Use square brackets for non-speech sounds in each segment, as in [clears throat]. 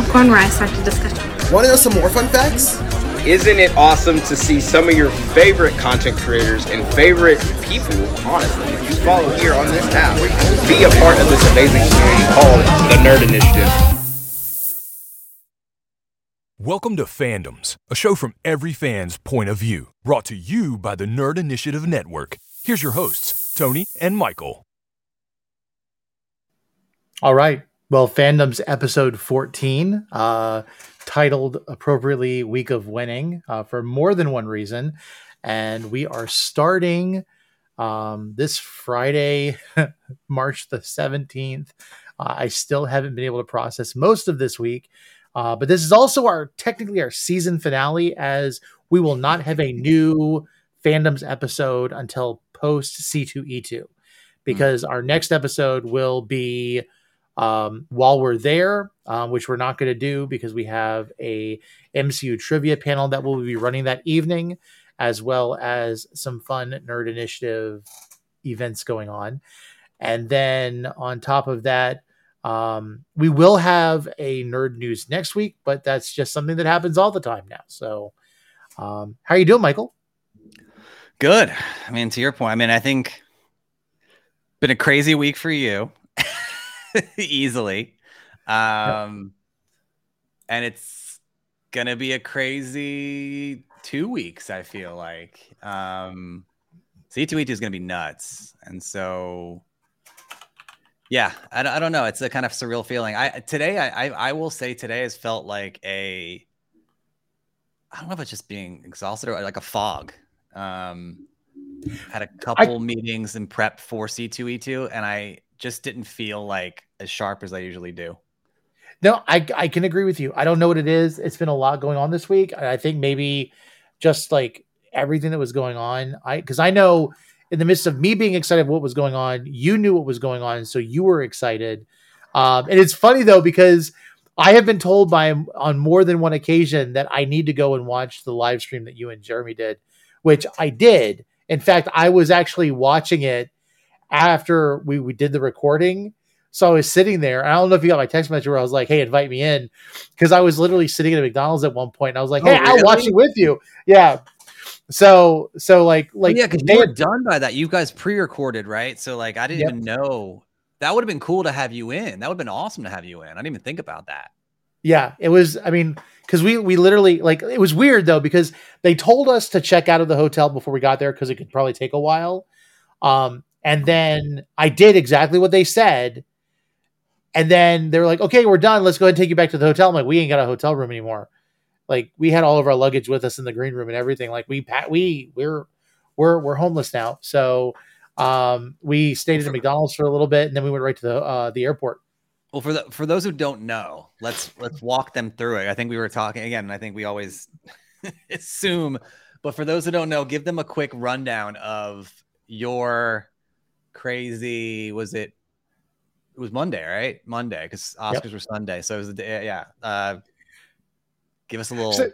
popcorn where I start the discussion. Want to know some more fun facts? Isn't it awesome to see some of your favorite content creators and favorite people, honestly, that you follow here on this app, be a part of this amazing community called the Nerd Initiative? Welcome to Fandoms, a show from every fan's point of view, brought to you by the Nerd Initiative Network. Here's your hosts, Tony and Michael. All right. Well, Fandoms episode 14, uh, titled appropriately Week of Winning uh, for more than one reason. And we are starting um, this Friday, [laughs] March the 17th. Uh, I still haven't been able to process most of this week. Uh, but this is also our technically our season finale, as we will not have a new fandoms episode until post C2E2, because our next episode will be um, while we're there, um, which we're not going to do because we have a MCU trivia panel that we'll be running that evening, as well as some fun Nerd Initiative events going on. And then on top of that, um, we will have a nerd news next week, but that's just something that happens all the time now. So, um, how are you doing, Michael? Good. I mean, to your point, I mean, I think been a crazy week for you. [laughs] easily. Um, and it's gonna be a crazy two weeks. I feel like um, C2E2 is gonna be nuts, and so yeah, I, I don't know. It's a kind of surreal feeling. I today, I, I I will say today has felt like a I don't know if it's just being exhausted or like a fog. Um, had a couple I, meetings and prep for C2E2, and I just didn't feel like as sharp as I usually do. No, I I can agree with you. I don't know what it is. It's been a lot going on this week. I think maybe just like everything that was going on. I because I know in the midst of me being excited what was going on, you knew what was going on, so you were excited. Um, and it's funny though because I have been told by on more than one occasion that I need to go and watch the live stream that you and Jeremy did, which I did. In fact, I was actually watching it after we, we did the recording. So I was sitting there. I don't know if you got my text message where I was like, "Hey, invite me in," because I was literally sitting at a McDonald's at one point. And I was like, "Hey, oh, really? I'll watch it with you." Yeah. So so like like yeah, because you were done by that. You guys pre-recorded, right? So like I didn't yep. even know that would have been cool to have you in. That would have been awesome to have you in. I didn't even think about that. Yeah, it was. I mean, because we we literally like it was weird though because they told us to check out of the hotel before we got there because it could probably take a while. Um, and then I did exactly what they said. And then they're like, okay, we're done. Let's go ahead and take you back to the hotel. I'm like, we ain't got a hotel room anymore. Like we had all of our luggage with us in the green room and everything. Like we pat we we're we're we're homeless now. So um, we stayed at a McDonald's for a little bit and then we went right to the uh, the airport. Well, for the for those who don't know, let's let's walk them through it. I think we were talking again, I think we always [laughs] assume, but for those who don't know, give them a quick rundown of your crazy. Was it? It was Monday, right? Monday, because Oscars yep. were Sunday, so it was the day. Yeah. Uh, give us a little. So,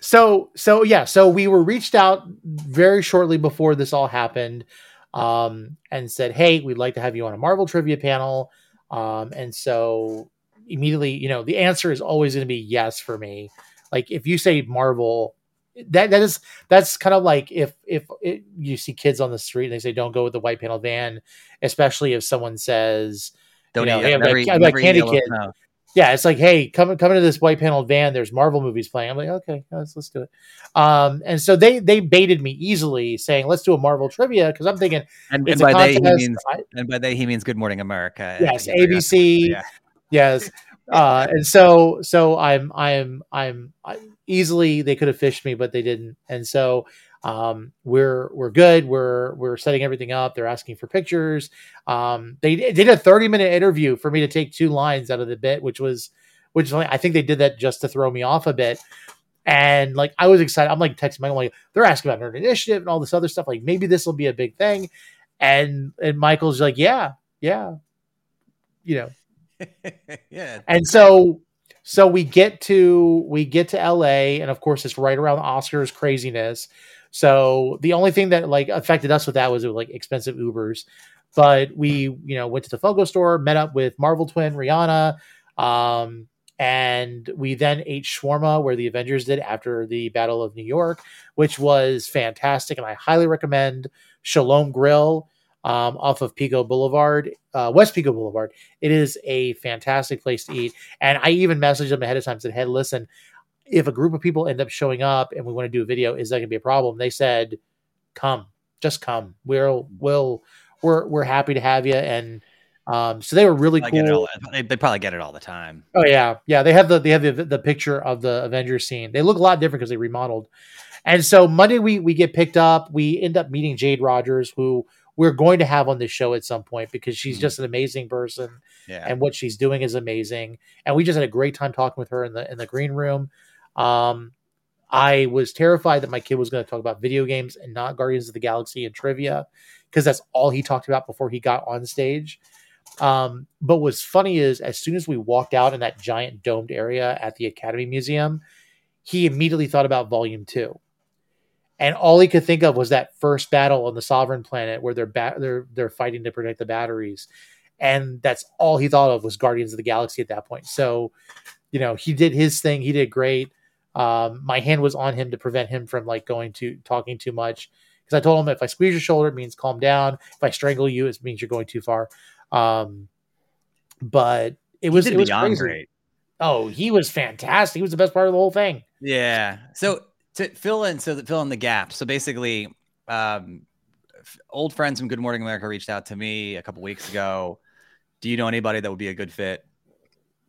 so, so yeah, so we were reached out very shortly before this all happened, um, and said, "Hey, we'd like to have you on a Marvel trivia panel." Um, and so immediately, you know, the answer is always going to be yes for me. Like if you say Marvel, that that is that's kind of like if if it, you see kids on the street and they say don't go with the white panel van, especially if someone says don't you know, hey, never, like, like candy kid. Yeah, it's like, hey, come come into this white panel van. There's Marvel movies playing. I'm like, okay, let's let's do it. Um, and so they they baited me easily, saying let's do a Marvel trivia because I'm thinking, and, and by they he means, I, and by they he means Good Morning America. Yes, ABC. Yeah. Yes, uh, and so so I'm I'm I'm easily they could have fished me, but they didn't, and so um, we're we're good. We're we're setting everything up. They're asking for pictures. Um, they, did a 30 minute interview for me to take two lines out of the bit, which was which I think they did that just to throw me off a bit. And like I was excited. I'm like texting Michael, like they're asking about Nerd Initiative and all this other stuff. Like maybe this will be a big thing. And and Michael's like, yeah, yeah, you know, [laughs] yeah. And so so we get to we get to LA and of course it's right around the Oscars craziness. So the only thing that like affected us with that was, it was like expensive Ubers. But we, you know, went to the Funko store, met up with Marvel twin Rihanna, um, and we then ate shawarma where the Avengers did after the Battle of New York, which was fantastic, and I highly recommend Shalom Grill um, off of Pico Boulevard, uh, West Pico Boulevard. It is a fantastic place to eat, and I even messaged them ahead of time said, "Hey, listen." If a group of people end up showing up and we want to do a video, is that going to be a problem? They said, "Come, just come. We'll, we'll, we're, we're happy to have you." And um, so they were really I cool. all, they, they probably get it all the time. Oh yeah, yeah. They have the they have the the picture of the Avengers scene. They look a lot different because they remodeled. And so Monday we we get picked up. We end up meeting Jade Rogers, who we're going to have on this show at some point because she's Mhm. just an amazing person Yeah. and what she's doing is amazing. And we just had a great time talking with her in the in the green room. Um, I was terrified that my kid was going to talk about video games and not Guardians of the Galaxy and trivia because that's all he talked about before he got on stage. Um, but what's funny is as soon as we walked out in that giant domed area at the Academy Museum, he immediately thought about Volume Two, and all he could think of was that first battle on the Sovereign Planet where they're ba- they're they're fighting to protect the batteries, and that's all he thought of was Guardians of the Galaxy at that point. So, you know, he did his thing. He did great. Um, my hand was on him to prevent him from like going to talking too much because I told him if I squeeze your shoulder, it means calm down. If I strangle you, it means you're going too far. Um, but it was it was crazy. great. Oh, he was fantastic. He was the best part of the whole thing. Yeah. So to fill in, so that fill in the gap. So basically, um, old friends from Good Morning America reached out to me a couple weeks ago. Do you know anybody that would be a good fit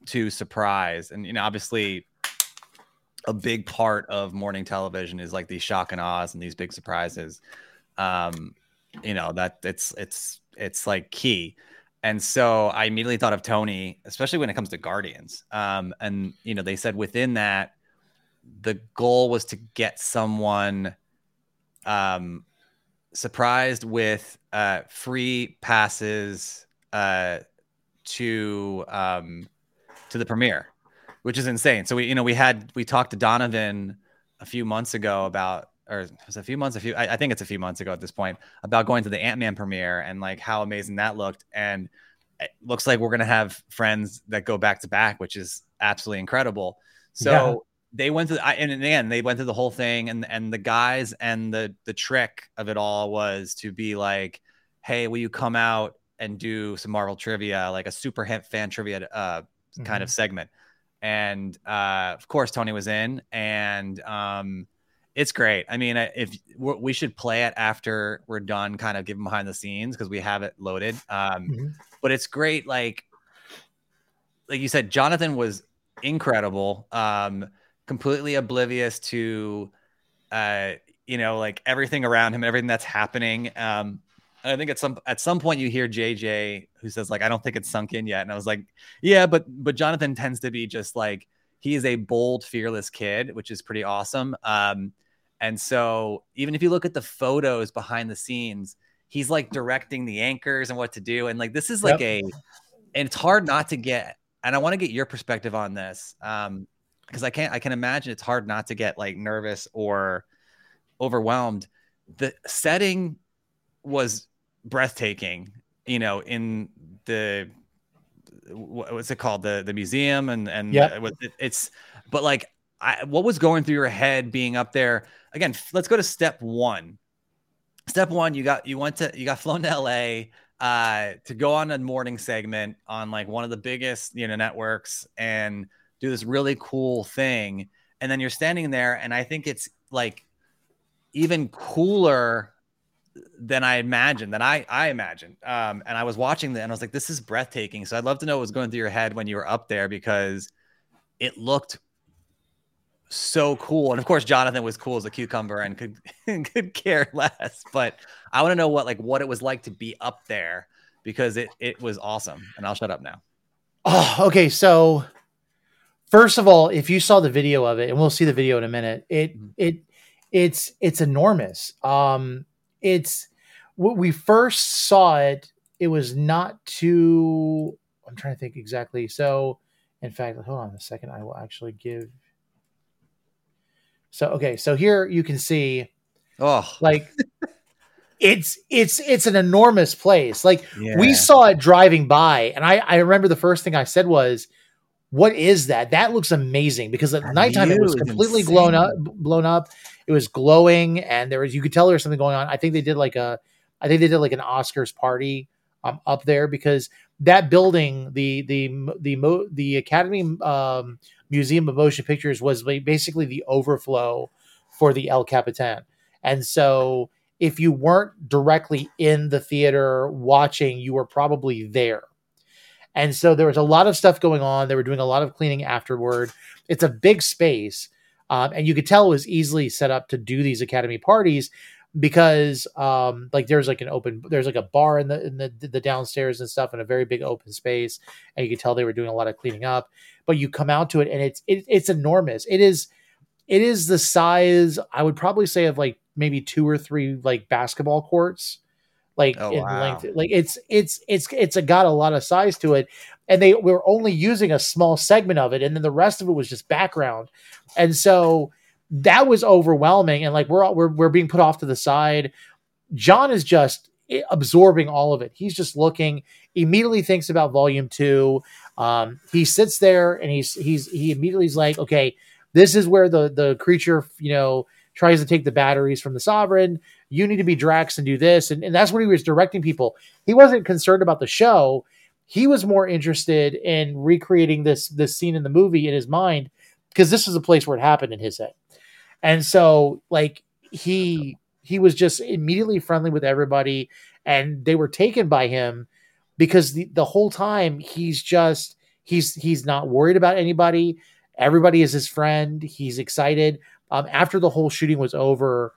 to surprise? And you know, obviously, a big part of morning television is like these shock and awes and these big surprises. Um, you know that it's it's it's like key. And so I immediately thought of Tony, especially when it comes to Guardians. Um, and you know, they said within that, the goal was to get someone um, surprised with uh, free passes uh, to um, to the premiere, which is insane. So we, you know, we had we talked to Donovan a few months ago about, or it was a few months, a few, I, I think it's a few months ago at this point, about going to the Ant Man premiere and like how amazing that looked. And it looks like we're gonna have friends that go back to back, which is absolutely incredible. So. They went to, I, and again, they went through the whole thing, and and the guys and the the trick of it all was to be like, hey, will you come out and do some Marvel trivia, like a super fan trivia uh, kind of segment? And uh, of course, Tony was in, and um, it's great. I mean, if we're, we should play it after we're done, kind of give them behind the scenes because we have it loaded. Um, Mhm. But it's great. Like, like you said, Jonathan was incredible. Um, completely oblivious to, uh, you know, like everything around him, everything that's happening. Um, and I think at some at some point you hear JJ who says like, "I don't think it's sunk in yet," and I was like, "Yeah," but but Jonathan tends to be just like he is a bold, fearless kid, which is pretty awesome. Um, and so even if you look at the photos behind the scenes, he's like directing the anchors and what to do, and like this is like a, and it's hard not to get. And I want to get your perspective on this, um, because I can't. I can imagine it's hard not to get like nervous or overwhelmed. The setting was breathtaking, you know, in the wh- what's it called the the museum and and yeah, with- it- it's but like I, what was going through your head being up there again let's go to step one step one you got you went to you got flown to la uh to go on a morning segment on like one of the biggest you know networks and do this really cool thing and then you're standing there and i think it's like even cooler than I imagined, than I I imagined. Um, and I was watching that and I was like, this is breathtaking. So I'd love to know what was going through your head when you were up there because it looked so cool. And of course, Jonathan was cool as a cucumber and could [laughs] could care less. But I want to know what like what it was like to be up there because it it was awesome. And I'll shut up now. Oh, okay. So first of all, if you saw the video of it, and we'll see the video in a minute, it Mhm. it it's it's enormous. Um, it's when we first saw it, it was not too. I'm trying to think exactly. So, in fact, hold on a second. I will actually give. So okay, so here you can see Oh, like [laughs] it's it's it's an enormous place. Like yeah. we saw it driving by and I, I remember the first thing i said was what is that? That looks amazing because at That nighttime it was completely blown up, blown up. It was glowing, and there was you could tell there was something going on. I think they did like a, I think they did like an Oscars party um, up there because that building, the the the mo- the Academy um, Museum of Motion Pictures, was basically the overflow for the El Capitan, and so if you weren't directly in the theater watching, you were probably there. And so there was a lot of stuff going on. They were doing a lot of cleaning afterward. It's a big space. Um, and you could tell it was easily set up to do these academy parties because um, like there's like an open there's like a bar in the in the, the downstairs and stuff in a very big open space and you could tell they were doing a lot of cleaning up but you come out to it and it's it, it's enormous it is it is the size i would probably say of like maybe two or three like basketball courts like Oh, in wow. length like it's it's it's it's a, got a lot of size to it. And they were only using a small segment of it and then the rest of it was just background. And so that was overwhelming and like we're all, we're we're being put off to the side. John is just absorbing all of it. He's just looking immediately thinks about volume 2 um he sits there and he's he's he immediately is like okay this is where the the creature you know tries to take the batteries from the sovereign you need to be drax and do this. And, and that's what he was directing people. He wasn't concerned about the show. He was more interested in recreating this this scene in the movie in his mind because this is a place where it happened in his head. And so like he he was just immediately friendly with everybody and they were taken by him because the, the whole time he's just he's he's not worried about anybody. Everybody is his friend. He's excited. Um, after the whole shooting was over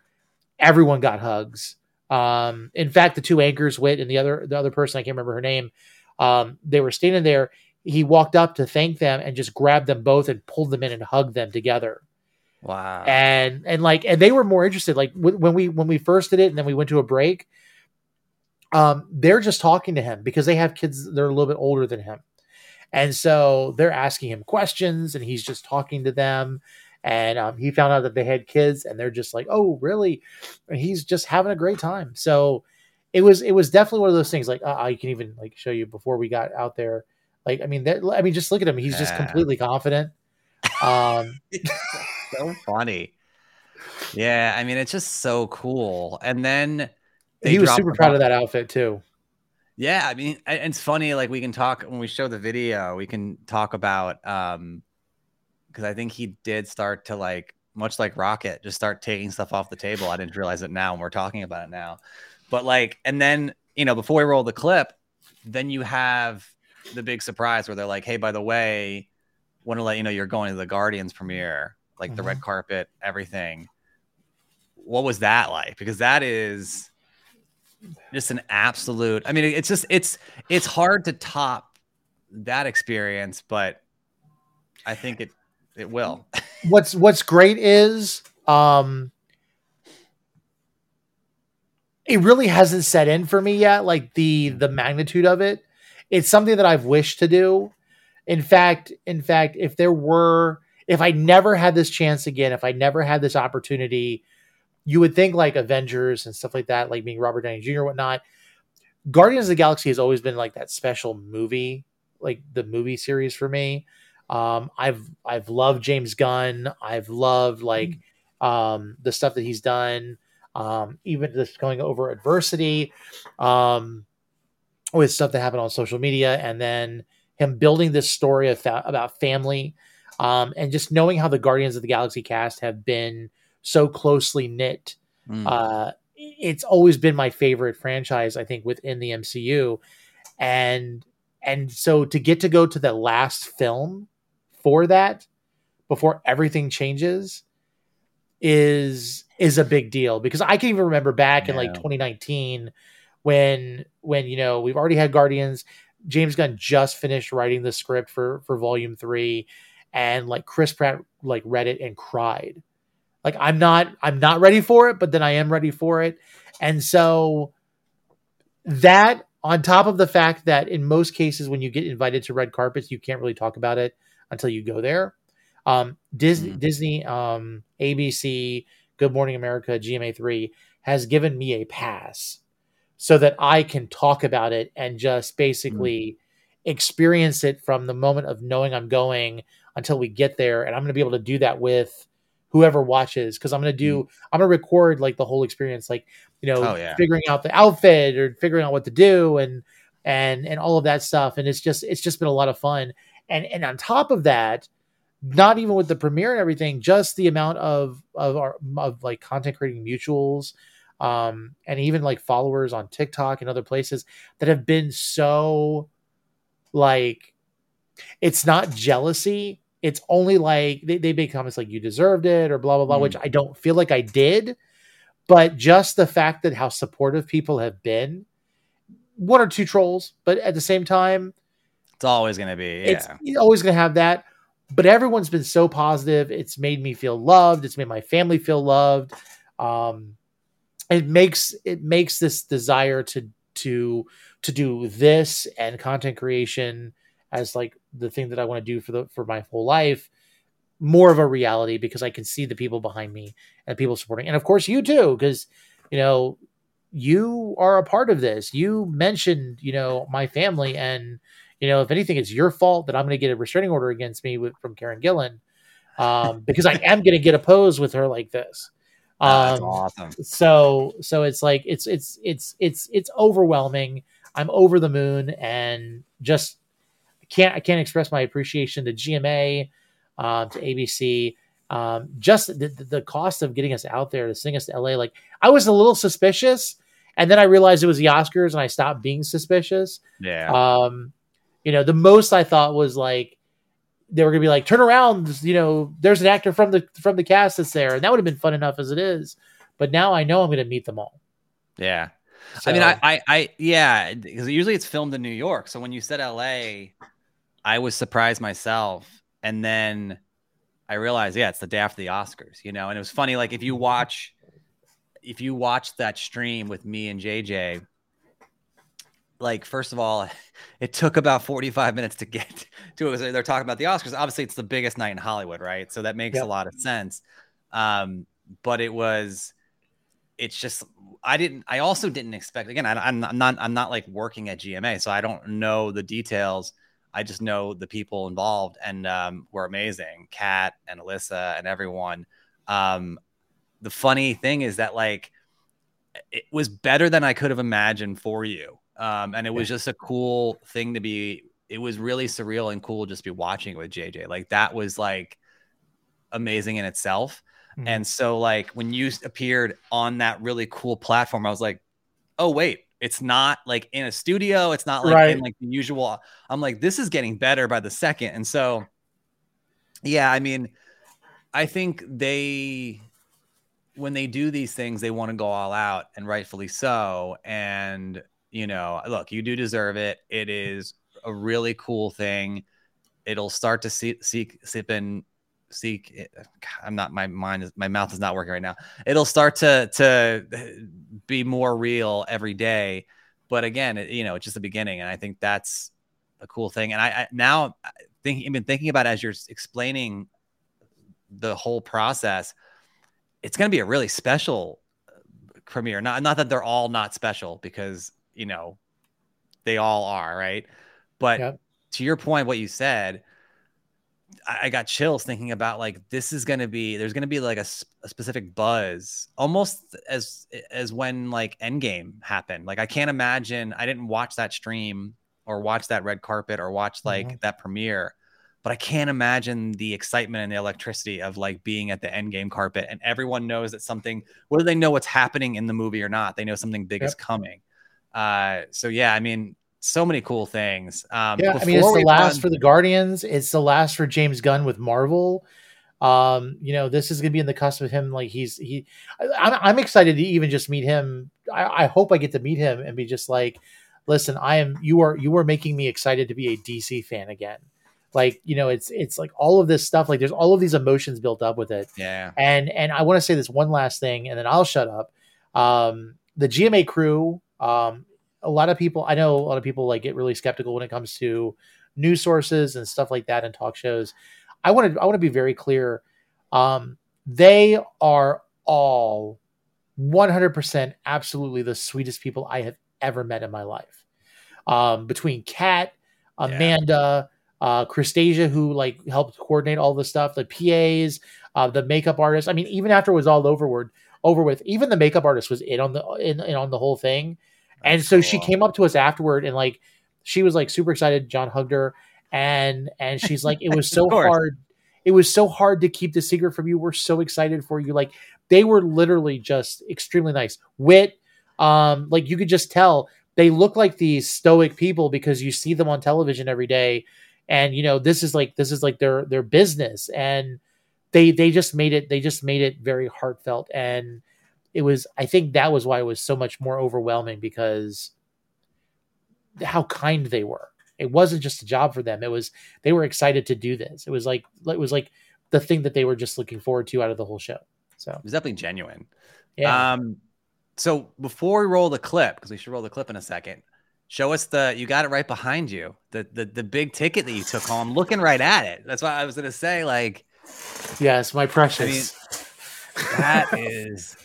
everyone got hugs. Um, in fact the two anchors wit and the other the other person i can't remember her name um, they were standing there. He walked up to thank them and just grabbed them both and pulled them in and hugged them together. Wow. and and like and they were more interested like w- when we when we first did it and then we went to a break um they're just talking to him because they have kids they're a little bit older than him. And so they're asking him questions and he's just talking to them and um, he found out that they had kids and they're just like oh really and he's just having a great time so it was it was definitely one of those things like uh, i can even like show you before we got out there like i mean that i mean just look at him he's just Yeah. completely confident um [laughs] so funny. Yeah, I mean it's just so cool. And then he was super proud of that outfit too Yeah, I mean, it's funny. Like we can talk when we show the video. We can talk about um, because I think he did start to like much like Rocket, just start taking stuff off the table. I didn't realize it now, and we're talking about it now. But like, and then you know, before we roll the clip, then you have the big surprise where they're like, "Hey, by the way, want to let you know you're going to the Guardians premiere, like the red mm-hmm. carpet, everything." What was that like? Because that is just an absolute i mean it's just it's it's hard to top that experience but i think it it will. [laughs] What's what's great is um it really hasn't set in for me yet like the the magnitude of it. It's something that i've wished to do. In fact in fact if there were if i never had this chance again if i never had this opportunity you would think like avengers and stuff like that like being robert downey jr whatnot. Guardians of the galaxy has always been like that special movie like the movie series for me um, I've I've loved James Gunn. I've loved like um, the stuff that he's done. Um, even just going over adversity, um, with stuff that happened on social media, and then him building this story of fa- about family, um, and just knowing how the Guardians of the Galaxy cast have been so closely knit. Mm. Uh, it's always been my favorite franchise, I think, within the MCU, and and so to get to go to the last film for that before everything changes is is a big deal. Because I can even remember back in like 2019 when when you know we've already had Guardians. James Gunn just finished writing the script for for volume 3 and like Chris Pratt like read it and cried. Like I'm not I'm not ready for it but then I am ready for it. And so that on top of the fact that in most cases when you get invited to red carpets you can't really talk about it until you go there um disney Mhm. disney um abc good morning america gma3 has given me a pass so that i can talk about it and just basically experience it from the moment of knowing I'm going until we get there, and I'm going to be able to do that with whoever watches because I'm going to do I'm going to record like the whole experience, like you know. Oh, yeah. figuring out the outfit or figuring out what to do and and and all of that stuff, and it's just it's just been a lot of fun, and and on top of that. Not even with the premiere and everything, just the amount of of our of like content creating mutuals, um, and even like followers on TikTok and other places that have been so like it's not jealousy. It's only like they, they make comments like you deserved it or blah blah blah, Mm. which I don't feel like I did. But just the fact that how supportive people have been, one or two trolls, but at the same time, It's always going to be. Yeah. it's always going to have that but everyone's been so positive it's made me feel loved it's made my family feel loved um it makes it makes this desire to to to do this and content creation as like the thing that i want to do for the for my whole life more of a reality because i can see the people behind me and people supporting and of course you too because you know you are a part of this you mentioned you know my family and you know, if anything, it's your fault that I'm going to get a restraining order against me with, from Karen Gillan um, because I am going to get opposed with her like this. [laughs] That's Um, awesome. so, so it's like it's it's it's it's it's overwhelming. I'm over the moon and just can't I can't express my appreciation to GMA, uh, to ABC. Um, just the, the the cost of getting us out there to sing us to LA. Like I was a little suspicious, and then I realized it was the Oscars, and I stopped being suspicious. Yeah. Um, you know, the most I thought was like they were gonna be like, turn around, you know, there's an actor from the from the cast that's there, and that would have been fun enough as it is. But now I know I'm gonna meet them all. yeah. I mean, I, I, I, yeah, because usually it's filmed in New York. So when you said LA, I was surprised myself. And then I realized, yeah, it's the day after the Oscars, you know? And it was funny. Like if you watch, if you watch that stream with me and JJ, like, first of all, [laughs] it took about 45 minutes to get [laughs] to it. They're talking about the Oscars. Obviously, it's the biggest night in Hollywood, right? So that makes Yep. a lot of sense. Um, but it was, it's just I didn't. I also didn't expect. Again, I, I'm not- I'm not. I'm not like working at GMA, so I don't know the details. I just know the people involved and um, were amazing. Kat and Alyssa and everyone. Um, the funny thing is that like it was better than I could have imagined for you, um, and it was just a cool thing to be. It was really surreal and cool just be watching it with JJ. Like that was like amazing in itself. Mhm. And so, like, when you appeared on that really cool platform, I was like, oh, wait, it's not like in a studio. It's not like Right. in like the usual. I'm like, this is getting better by the second. And so, yeah, I mean, I think they, when they do these things, they want to go all out and rightfully so. And, you know, look, you do deserve it. It is a really cool thing. It'll start to see, seek, sip in seek it- i'm not my mind is my mouth is not working right now it'll start to to be more real every day but again it, you know it's just the beginning and i think that's a cool thing and i, I now think, been thinking about as you're explaining the whole process it's going to be a really special uh, premiere not not that they're all not special because you know they all are right but Yep. to your point what you said I I got chills thinking about like this is gonna be there's gonna be like a specific buzz almost as as when like Endgame happened. Like I can't imagine I didn't watch that stream or watch that red carpet or watch like Mhm. that premiere, but I can't imagine the excitement and the electricity of like being at the Endgame carpet and everyone knows that something whether they know what's happening in the movie or not, they know something big is coming. Uh, so yeah, I mean, so many cool things. Um, yeah, I mean, it's the last run- for the Guardians. It's the last for James Gunn with Marvel. Um, you know, this is gonna be in the cusp of him. Like he's he, I, I'm, I'm excited to even just meet him. I, I hope I get to meet him and be just like, listen, I am. You are you are making me excited to be a DC fan again. Like you know, it's it's like all of this stuff. Like there's all of these emotions built up with it. yeah. And and I want to say this one last thing, and then I'll shut up. Um, the GMA crew, um, a lot of people, I know a lot of people like get really skeptical when it comes to news sources and stuff like that and talk shows. I want to I want to be very clear. Um, they are all 100% absolutely the sweetest people I have ever met in my life. Um, between Kat, Amanda, uh, Christasia, who like helped coordinate all the stuff, the PAs, uh, the makeup artist. I mean, even after it was all overward over with, even the makeup artist was in on the in, in on the whole thing. And so she came up to us afterward and like she was like super excited. John hugged her and and [laughs] she's like, it was so hard. It was so hard to keep the secret from you. We're so excited for you. Like they were literally just extremely nice. Wit, um, like you could just tell they look like these stoic people because you see them on television every day. And you know, this is like this is like their their business. And they they just made it they just made it very heartfelt. And it was I think that was why it was so much more overwhelming because how kind they were. It wasn't just a job for them. It was they were excited to do this. It was like it was like the thing that they were just looking forward to out of the whole show. So It was definitely genuine. yeah, Um, so before we roll the clip, because we should roll the clip in a second, show us the you got it right behind you, the the the big ticket that you took home. Looking right at it. That's what I was gonna say. Like yes, my precious. that is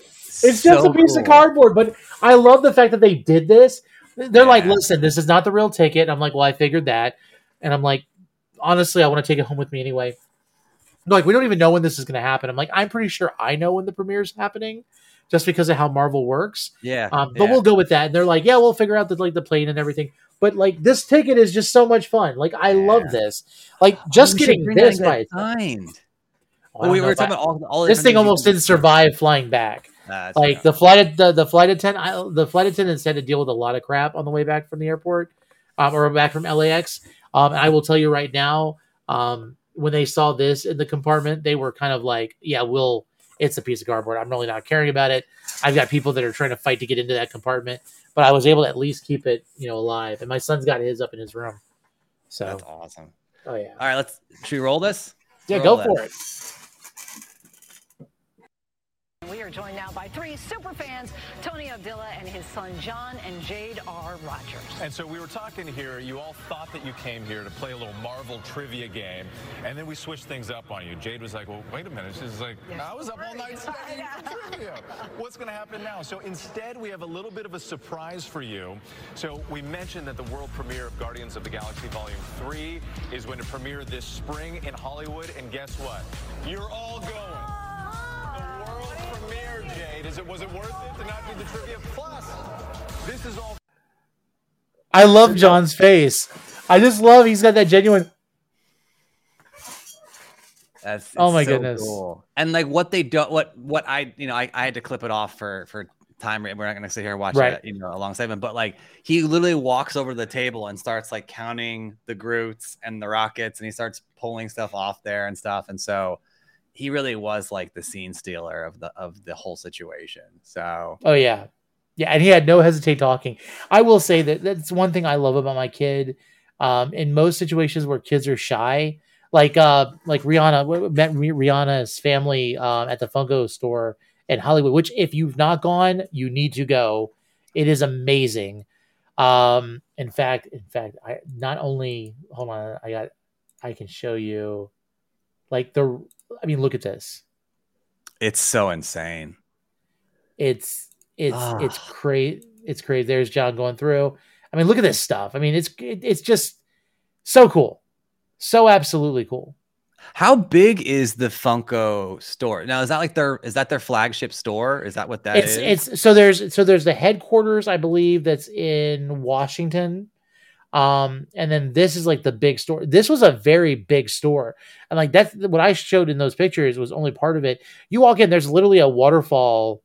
it's just a piece of cardboard, but I love the fact that they did this. They're like, listen, this is not the real ticket. And I'm like, well, I figured that. And I'm like, honestly, I want to take it home with me anyway. They're like, we don't even know when this is going to happen. I'm like, I'm pretty sure I know when the premiere is happening, just because of how Marvel works. Yeah. Um, but yeah. we'll go with that. And they're like, yeah, we'll figure out the like the plane and everything. But like this ticket is just so much fun. Like I love this. Like just Oh, getting this by get it itself. signed. Well, we were talking about all, all this thing almost didn't survive flying back. Nah, like the flight the, the flight attendant the flight attendants had to deal with a lot of crap on the way back from the airport um, or back from LAX. Um, I will tell you right now, um, when they saw this in the compartment, they were kind of like, "Yeah, we'll." It's a piece of cardboard. I'm really not caring about it. I've got people that are trying to fight to get into that compartment, but I was able to at least keep it, you know, alive. And my son's got his up in his room. So, That's awesome. oh yeah, All right, let's should we roll this? yeah, Roll go that. for it. We are joined now by three super fans, Tony Abdullah and his son John and Jade R. Rogers. And so we were talking here, you all thought that you came here to play a little Marvel trivia game, and then we switched things up on you. Jade was like, well, wait a minute. She's like, I was up all night studying for [laughs] trivia. What's going to happen now? So instead, we have a little bit of a surprise for you. So we mentioned that the world premiere of Guardians of the Galaxy Volume 3 is going to premiere this spring in Hollywood, and guess what? You're all going. Is it was it worth it to not do the trivia? Plus, this is all I love John's face. I just love he's got that genuine. That's Oh my so goodness. cool. And like what they don't, what what I you know I, I had to clip it off for for time. We're not gonna sit here and watch Right. it you know alongside him, but like he literally walks over to the table and starts like counting the Groots and the rockets, and he starts pulling stuff off there and stuff. And so he really was like the scene stealer of the of the whole situation. So Oh yeah, yeah, and he had no hesitate talking. I will say that that's one thing I love about my kid. Um, in most situations where kids are shy, like uh, like Rihanna met Rihanna's family um, at the Funko store in Hollywood. Which, if you've not gone, you need to go. It is amazing. Um, in fact, in fact, I not only hold on, I got, I can show you, like the. I mean, look at this. it's so insane. it's it's Ah. it's crazy it's crazy there's john going through i mean look at this stuff i mean it's it, it's just so cool so absolutely cool How big is the Funko store now? Is that like their is that their flagship store? Is that what that it's is? it's so there's so there's the headquarters i believe that's in washington um and then this is like the big store this was a very big store. And like that's what i showed in those pictures was only part of it. You walk in there's literally a waterfall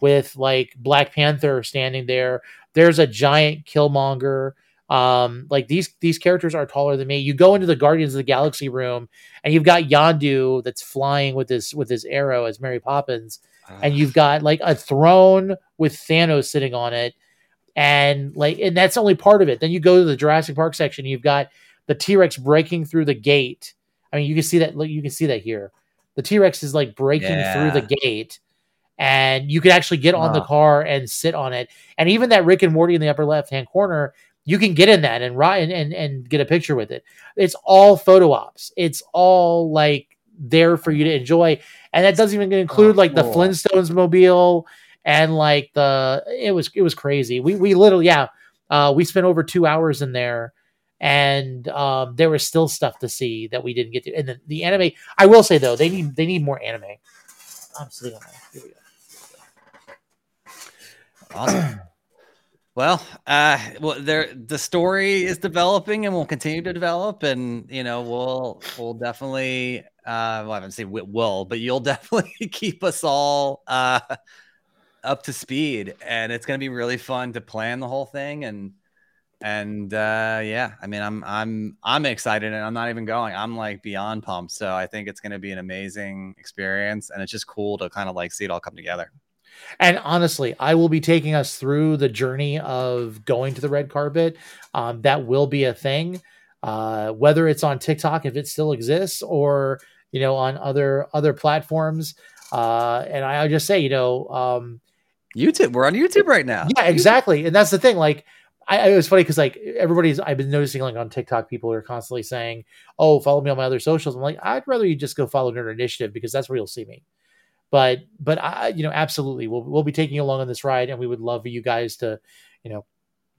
with like black panther standing there. There's a giant killmonger. Um like these these characters are taller than me. You go into the guardians of the galaxy room and you've got yondu that's flying with his with his arrow as mary poppins. And you've got like a throne with Thanos sitting on it, and like, and that's only part of it. Then you go to the Jurassic Park section, you've got the T Rex breaking through the gate. I mean, you can see that. Look, you can see that here. The T Rex is like breaking through the gate, and you can actually get on the car and sit on it. And even that Rick and Morty in the upper left hand corner, you can get in that and ride and, and get a picture with it. It's all photo ops. It's all like there for you to enjoy, and that doesn't even include Oh, like the. Flintstones mobile and like the it was it was crazy. We we literally yeah, uh, we spent over two hours in there, and um, there was still stuff to see that we didn't get to. And the, the anime, I will say though, they need they need more anime. I'm sitting on that. Here we go. Awesome. [clears throat] well, uh, well, there the story is developing and will continue to develop, and you know, we'll we'll definitely. Uh, well, I haven't said will, but you'll [laughs] definitely keep us all uh, up to speed, and it's going to be really fun to plan the whole thing and and uh, yeah, I mean, I'm I'm I'm excited, and I'm not even going. I'm like beyond pumped. So I think it's going to be an amazing experience, and it's just cool to kind of like see it all come together. And honestly, I will be taking us through the journey of going to the red carpet. Um, that will be a thing, uh, whether it's on TikTok if it still exists, or you know on other other platforms. Uh, and I, I just say, you know, um, YouTube. We're on YouTube right now. Yeah, exactly. And that's the thing. Like I, it was funny because like everybody's I've been noticing like on TikTok people are constantly saying, "Oh, follow me on my other socials." I'm like, I'd rather you just go follow Nerd Initiative because that's where you'll see me. But but I you know absolutely we'll we'll be taking you along on this ride and we would love for you guys to you know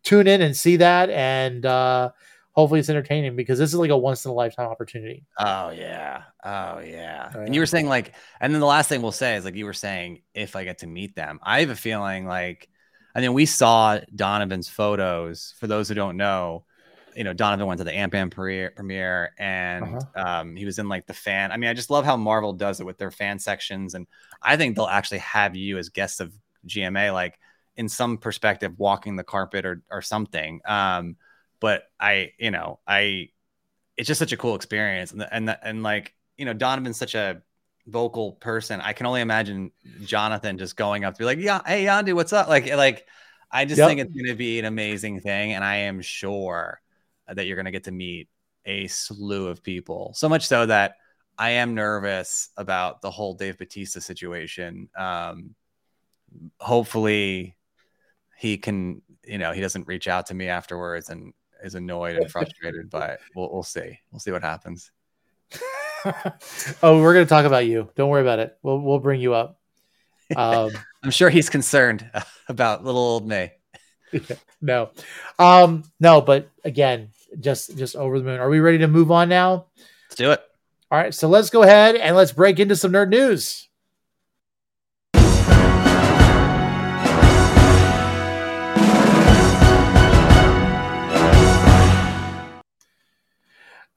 tune in and see that and uh hopefully it's entertaining because this is like a once in a lifetime opportunity. Oh yeah. Oh yeah. Oh, yeah. And you were saying like and then the last thing we'll say is like you were saying if I get to meet them. I have a feeling like I mean, we saw Donovan's photos. For those who don't know, you know, Donovan went to the Ant Man premiere, premiere and uh-huh. um, he was in like the fan. I mean, I just love how Marvel does it with their fan sections, and I think they'll actually have you as guests of GMA, like in some perspective, walking the carpet or or something. Um, but I, you know, I, it's just such a cool experience, and and and like you know, Donovan's such a vocal person. I can only imagine Jonathan just going up to be like, "Yeah, hey Yondu, what's up?" Like, like I just yep. think it's going to be an amazing thing, and I am sure that you're going to get to meet a slew of people. So much so that I am nervous about the whole Dave Batista situation. Um, hopefully, he can, you know, he doesn't reach out to me afterwards and is annoyed and [laughs] frustrated. but we'll we'll see. We'll see what happens. [laughs] oh, we're going to talk about you. Don't worry about it. We'll we'll bring you up. Um, [laughs] I'm sure he's concerned about little old May. no, um, no, but again, just just over the moon. Are we ready to move on now? Let's do it. All right, so let's go ahead and let's break into some nerd news.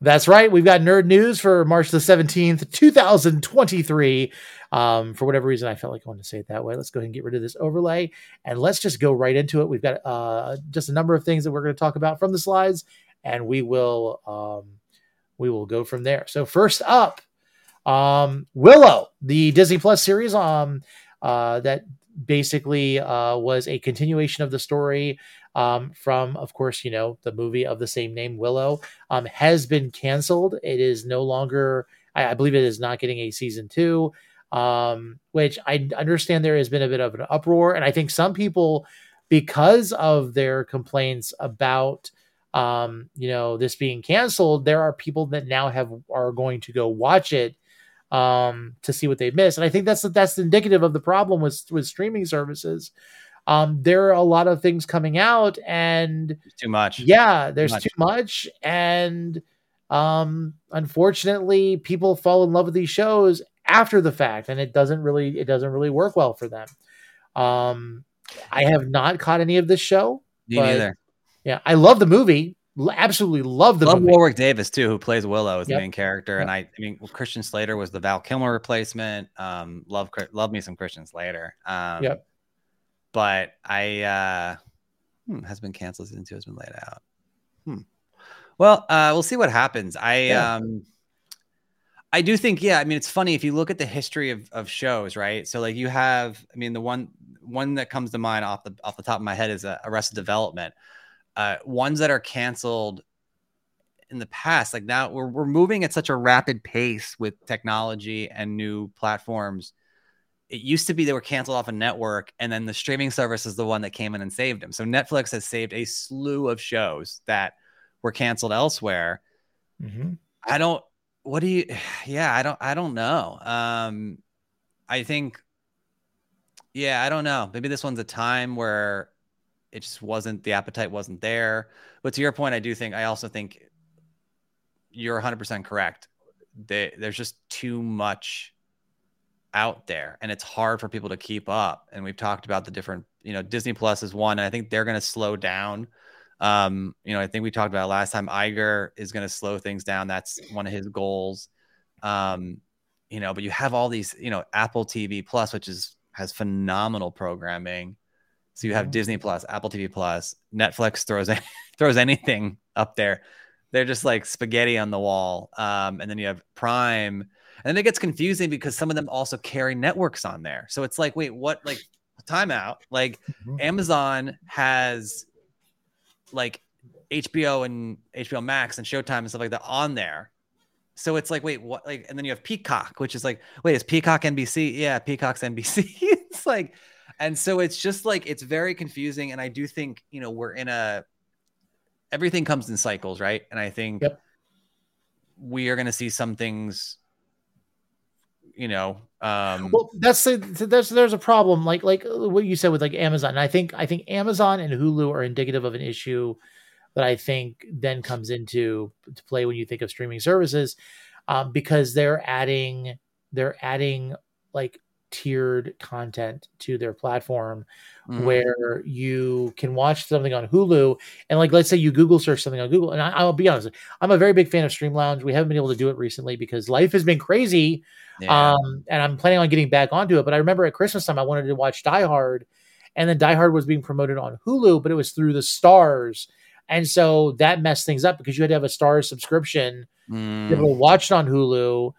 That's right. We've got nerd news for March the 17th, 2023. Um, for whatever reason, I felt like I wanted to say it that way. Let's go ahead and get rid of this overlay and let's just go right into it. We've got uh, just a number of things that we're going to talk about from the slides, and we will um, we will go from there. So first up, um, Willow, the Disney Plus series um, uh, that basically uh, was a continuation of the story um, from, of course, you know, the movie of the same name, Willow, um, has been canceled. It is no longer, I, I believe it is not getting a season two, um, which I understand there has been a bit of an uproar. And I think some people, because of their complaints about, um, you know, this being canceled, there are people that now have are going to go watch it um, to see what they missed. And I think that's that's indicative of the problem with with streaming services um, there are a lot of things coming out and too much. Yeah, there's too much. too much. And um, unfortunately, people fall in love with these shows after the fact, and it doesn't really it doesn't really work well for them. Um, I have not caught any of this show. Me but, neither. Yeah, I love the movie. Absolutely love the love movie. Warwick Davis too, who plays Willow as yep. the main character, yep. and I, I mean Christian Slater was the Val Kilmer replacement. Um, love love me some Christian Slater. Um, yep but I uh, hmm, has been canceled. Season two has been laid out. Hmm. Well, uh, we'll see what happens. I yeah. um, I do think, yeah. I mean, it's funny if you look at the history of of shows, right? So, like, you have, I mean, the one one that comes to mind off the off the top of my head is uh, Arrested Development. Uh, ones that are canceled in the past, like now, we're we're moving at such a rapid pace with technology and new platforms it used to be they were canceled off a network and then the streaming service is the one that came in and saved them so netflix has saved a slew of shows that were canceled elsewhere mm-hmm. i don't what do you [sighs] yeah i don't i don't know um i think yeah i don't know maybe this one's a time where it just wasn't the appetite wasn't there. But to your point, I do think I also think you're 100% correct. They, there's just too much out there and it's hard for people to keep up. And we've talked about the different, you know, Disney Plus is one. And I think they're going to slow down. Um, you know, I think we talked about last time. Iger is going to slow things down. That's one of his goals. Um, you know, but you have all these, you know, Apple TV Plus, which is has phenomenal programming. So you have. Disney Plus, Apple TV Plus, Netflix throws [laughs] throws anything up there. They're just like spaghetti on the wall. Um, and then you have Prime, and then it gets confusing because some of them also carry networks on there. So it's like, wait, what? Like, timeout. Like, mm-hmm. Amazon has like HBO and HBO Max and Showtime and stuff like that on there. So it's like, wait, what? Like, and then you have Peacock, which is like, wait, is Peacock NBC? Yeah, Peacock's NBC. [laughs] it's like, and so it's just like it's very confusing. And I do think you know we're in a everything comes in cycles, right? And I think yep. we are going to see some things. You know, um, well, that's the, there's there's a problem like like what you said with like Amazon. And I think I think Amazon and Hulu are indicative of an issue that I think then comes into to play when you think of streaming services, um, because they're adding they're adding like tiered content to their platform mm-hmm. where you can watch something on Hulu and like let's say you Google search something on Google and I, will be honest I'm a very big fan of Stream Lounge we haven't been able to do it recently because life has been crazy yeah. um, and I'm planning on getting back onto it but I remember at Christmas time I wanted to watch Die Hard and then Die Hard was being promoted on Hulu but it was through the Starz, and so that messed things up because you had to have a Starz subscription mm. to be able to watch it on Hulu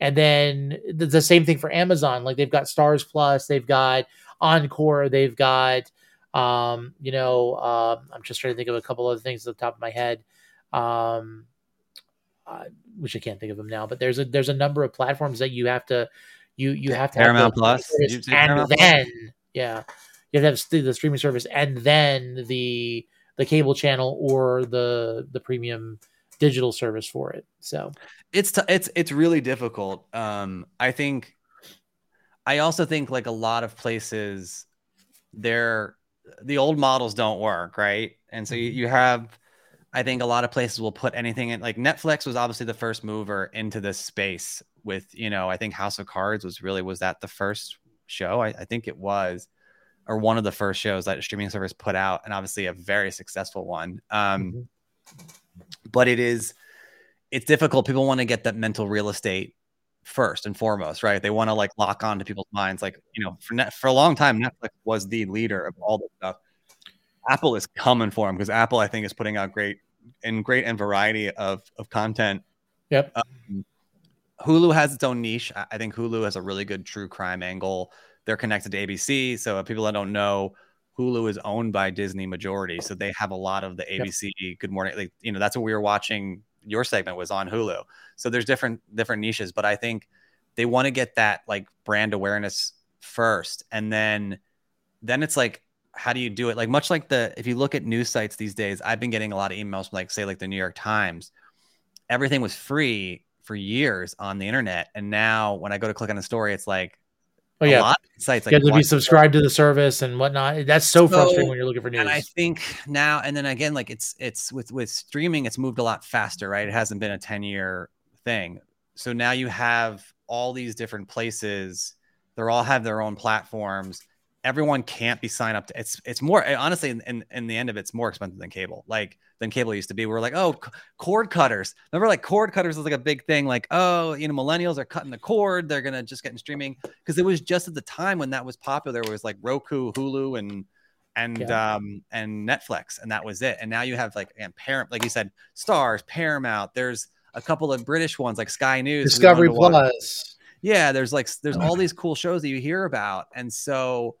and then the, the same thing for Amazon. Like they've got Starz Plus, they've got Encore, they've got um, you know, uh, I'm just trying to think of a couple other things at the top of my head. Um, uh, which I can't think of them now, but there's a there's a number of platforms that you have to you you have to Paramount have Plus and Paramount then Plus? yeah you have to have the streaming service and then the the cable channel or the the premium digital service for it. So it's t- it's it's really difficult. Um, I think. I also think like a lot of places, they're the old models don't work, right? And so you, mm-hmm. you have, I think a lot of places will put anything in. Like Netflix was obviously the first mover into this space with, you know, I think House of Cards was really was that the first show? I, I think it was, or one of the first shows that a streaming service put out, and obviously a very successful one. Um, mm-hmm. But it is it's difficult. People want to get that mental real estate first and foremost, right? They want to like lock on to people's minds. Like, you know, for net, for a long time, Netflix was the leader of all this stuff. Apple is coming for them because Apple, I think, is putting out great and great and variety of of content. Yep. Um, Hulu has its own niche. I think Hulu has a really good true crime angle. They're connected to ABC, so people that don't know, Hulu is owned by Disney majority, so they have a lot of the ABC yep. Good Morning. Like you know, that's what we were watching your segment was on Hulu. So there's different different niches, but I think they want to get that like brand awareness first, and then then it's like how do you do it? Like much like the if you look at news sites these days, I've been getting a lot of emails from like say like the New York Times. Everything was free for years on the internet, and now when I go to click on a story, it's like Oh yeah, sites like you have to be subscribed to the service and whatnot. That's so, so, frustrating when you're looking for news. And I think now and then again, like it's it's with with streaming, it's moved a lot faster, right? It hasn't been a ten year thing. So now you have all these different places. They're all have their own platforms. Everyone can't be signed up to. It's it's more honestly in, in in the end of it, it's more expensive than cable. Like than cable used to be. We're like, oh, cord cutters. Remember, like cord cutters was like a big thing. Like, oh, you know, millennials are cutting the cord. They're gonna just get in streaming because it was just at the time when that was popular. it was like Roku, Hulu, and and yeah. um and Netflix, and that was it. And now you have like and parent, like you said, Starz Paramount. There's a couple of British ones like Sky News, Discovery Plus. Yeah, there's like there's all these cool shows that you hear about, and so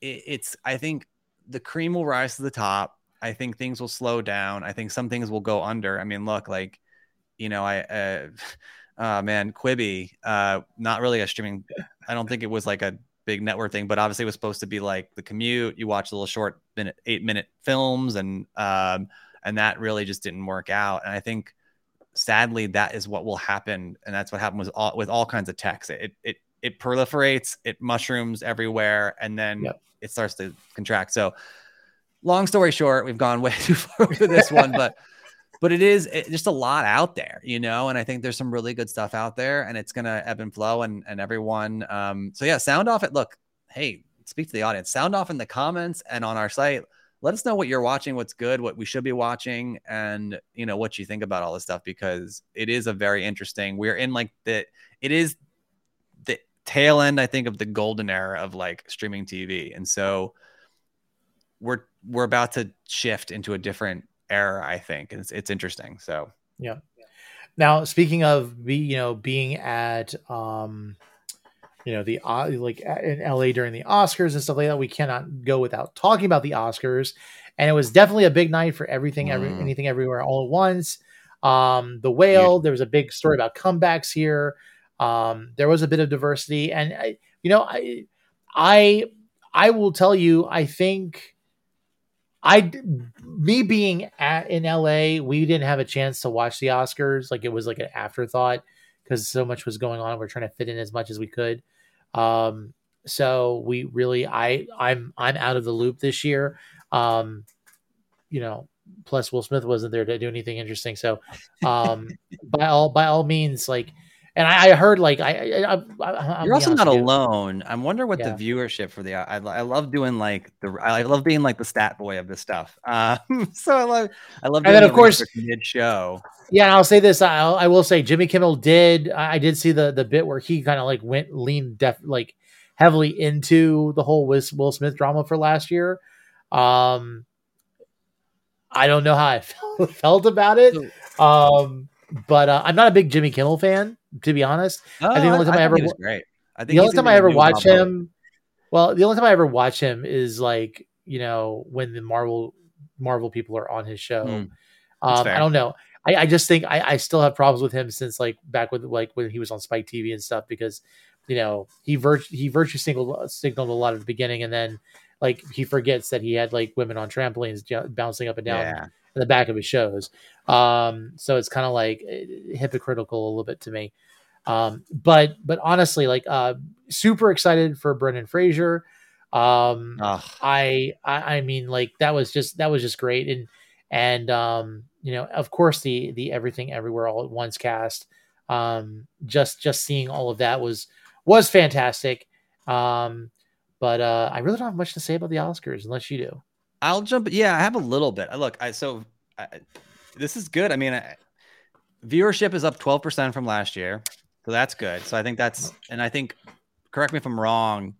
it, it's I think the cream will rise to the top I think things will slow down. I think some things will go under. I mean, look, like, you know, I, uh, [laughs] uh man, Quibi, uh, not really a streaming. I don't think it was like a big network thing, but obviously it was supposed to be like the commute. You watch little short minute, eight minute films, and um, and that really just didn't work out. And I think, sadly, that is what will happen, and that's what happened with all with all kinds of techs. It it it proliferates, it mushrooms everywhere, and then yep. it starts to contract. So long story short, we've gone [laughs] way too far with this one, but but it is it, just a lot out there, you know. And I think there's some really good stuff out there, and it's gonna ebb and flow, and and everyone. Um, so yeah, sound off it. Look, hey, speak to the audience. Sound off in the comments and on our site. Let us know what you're watching, what's good, what we should be watching, and you know what you think about all this stuff because it is a very interesting. We're in like the it is tail end, I think, of the golden era of like streaming TV, and so we're we're about to shift into a different era. I think and it's it's interesting. So yeah. Now, speaking of be you know being at um, you know the uh, like in LA during the Oscars and stuff like that, we cannot go without talking about the Oscars. And it was definitely a big night for everything, every Mm. anything, everywhere, all at once. Um, the whale. There was a big story about comebacks here. Um, there was a bit of diversity, and I, you know, I, I, I will tell you, I think. I, me being at in LA, we didn't have a chance to watch the Oscars. Like it was like an afterthought because so much was going on. We're trying to fit in as much as we could. Um, so we really, I, I'm, I'm out of the loop this year. Um, you know, plus Will Smith wasn't there to do anything interesting. So, um, by all, by all means, like, and I, I heard like I, I, I, I You're also not alone. I'm wondering what Yeah. the viewership for the I, I love doing like the I love being like the stat boy of this stuff. [laughs] Um, so I love I love And then, of course- mid show. Yeah, and I'll say this. I'll, I will say Jimmy Kimmel did. I I did see the the bit where he kind of like went leaned def like heavily into the whole Will Will Smith drama for last year. Um, I don't know how I felt, [laughs] felt about it. Um, but uh, I'm not a big Jimmy Kimmel fan, to be honest. Oh, think the only time I think ever was wa- great. I think The only time I ever watch him, well, the only time I ever watch him is like you know when the Marvel Marvel people are on his show. That's Um. I don't know. I, I just think I, I still have problems with him since like back with like when he was on Spike TV and stuff because you know he virtue he virtue signaled signaled a lot at the beginning and then like he forgets that he had like women on trampolines ju- bouncing up and down Yeah. in the back of his shows. Um, so it's kind of like eh, hypocritical a little bit to me. Um, but but honestly, like uh, super excited for Brendan Fraser. Um. I, I I mean like that was just that was just great and and um you know of course the the everything everywhere all at once cast um just just seeing all of that was was fantastic um but uh I really don't have much to say about the Oscars unless you do I'll jump. Yeah, I have a little bit. I Look, I so I, this is good. I mean, I, viewership is up 12% from last year. So that's good. So I think that's, and I think, correct me if I'm wrong,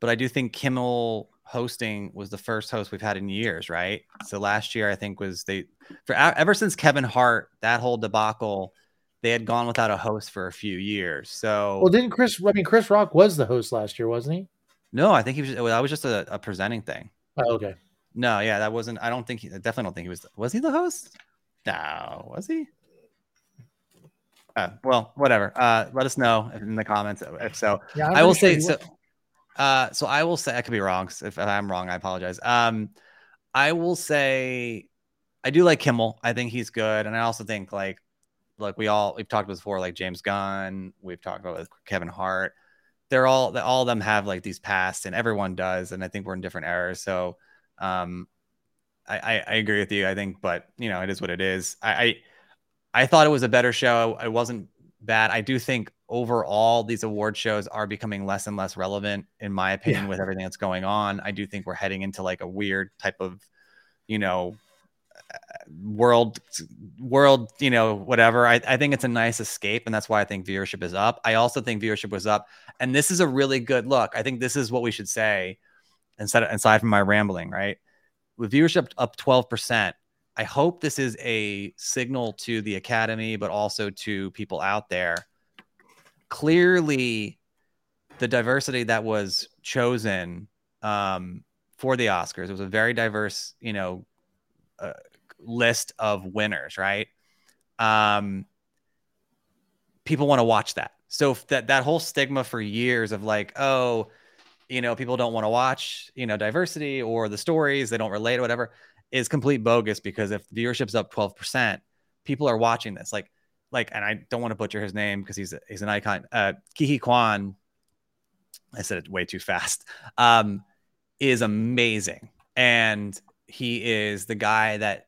but I do think Kimmel hosting was the first host we've had in years, right? So last year, I think was they, for ever since Kevin Hart, that whole debacle, they had gone without a host for a few years. So well didn't Chris I mean Chris Rock was the host last year wasn't he no, I think he was, that was just a, a presenting thing. oh, okay No, yeah, that wasn't. I don't think. He, I definitely don't think he was. Was he the host? No, was he? Uh, well, whatever. Uh, let us know in the comments if so. yeah I'm will pretty say so. Uh, so I will say I could be wrong. so If I'm wrong, I apologize. Um, I will say I do like Kimmel. I think he's good, and I also think like, look, we all we've talked about before, like James Gunn. We've talked about with Kevin Hart. They're all all of them have like these pasts, and everyone does, and I think we're in different eras. So, um, I, I, I agree with you. I think, but you know, it is what it is. I, I, I thought it was a better show. It wasn't bad. I do think overall these award shows are becoming less and less relevant, in my opinion, Yeah. with everything that's going on. I do think we're heading into like a weird type of, you know, uh, world world you know whatever I, I think it's a nice escape and that's why i think viewership is up i also think viewership was up and this is a really good look i think this is what we should say instead of, aside from my rambling right with viewership up 12% i hope this is a signal to the academy but also to people out there. Clearly the diversity that was chosen um, for the oscars it was a very diverse you know uh, list of winners right? Um, people want to watch that. So that that whole stigma for years of like oh you know people don't want to watch you know diversity or the stories they don't relate or whatever is complete bogus because if viewership's up 12% people are watching this like like and i don't want to butcher his name because he's he's an icon uh Ke Huy Quan i said it way too fast um is amazing and he is the guy that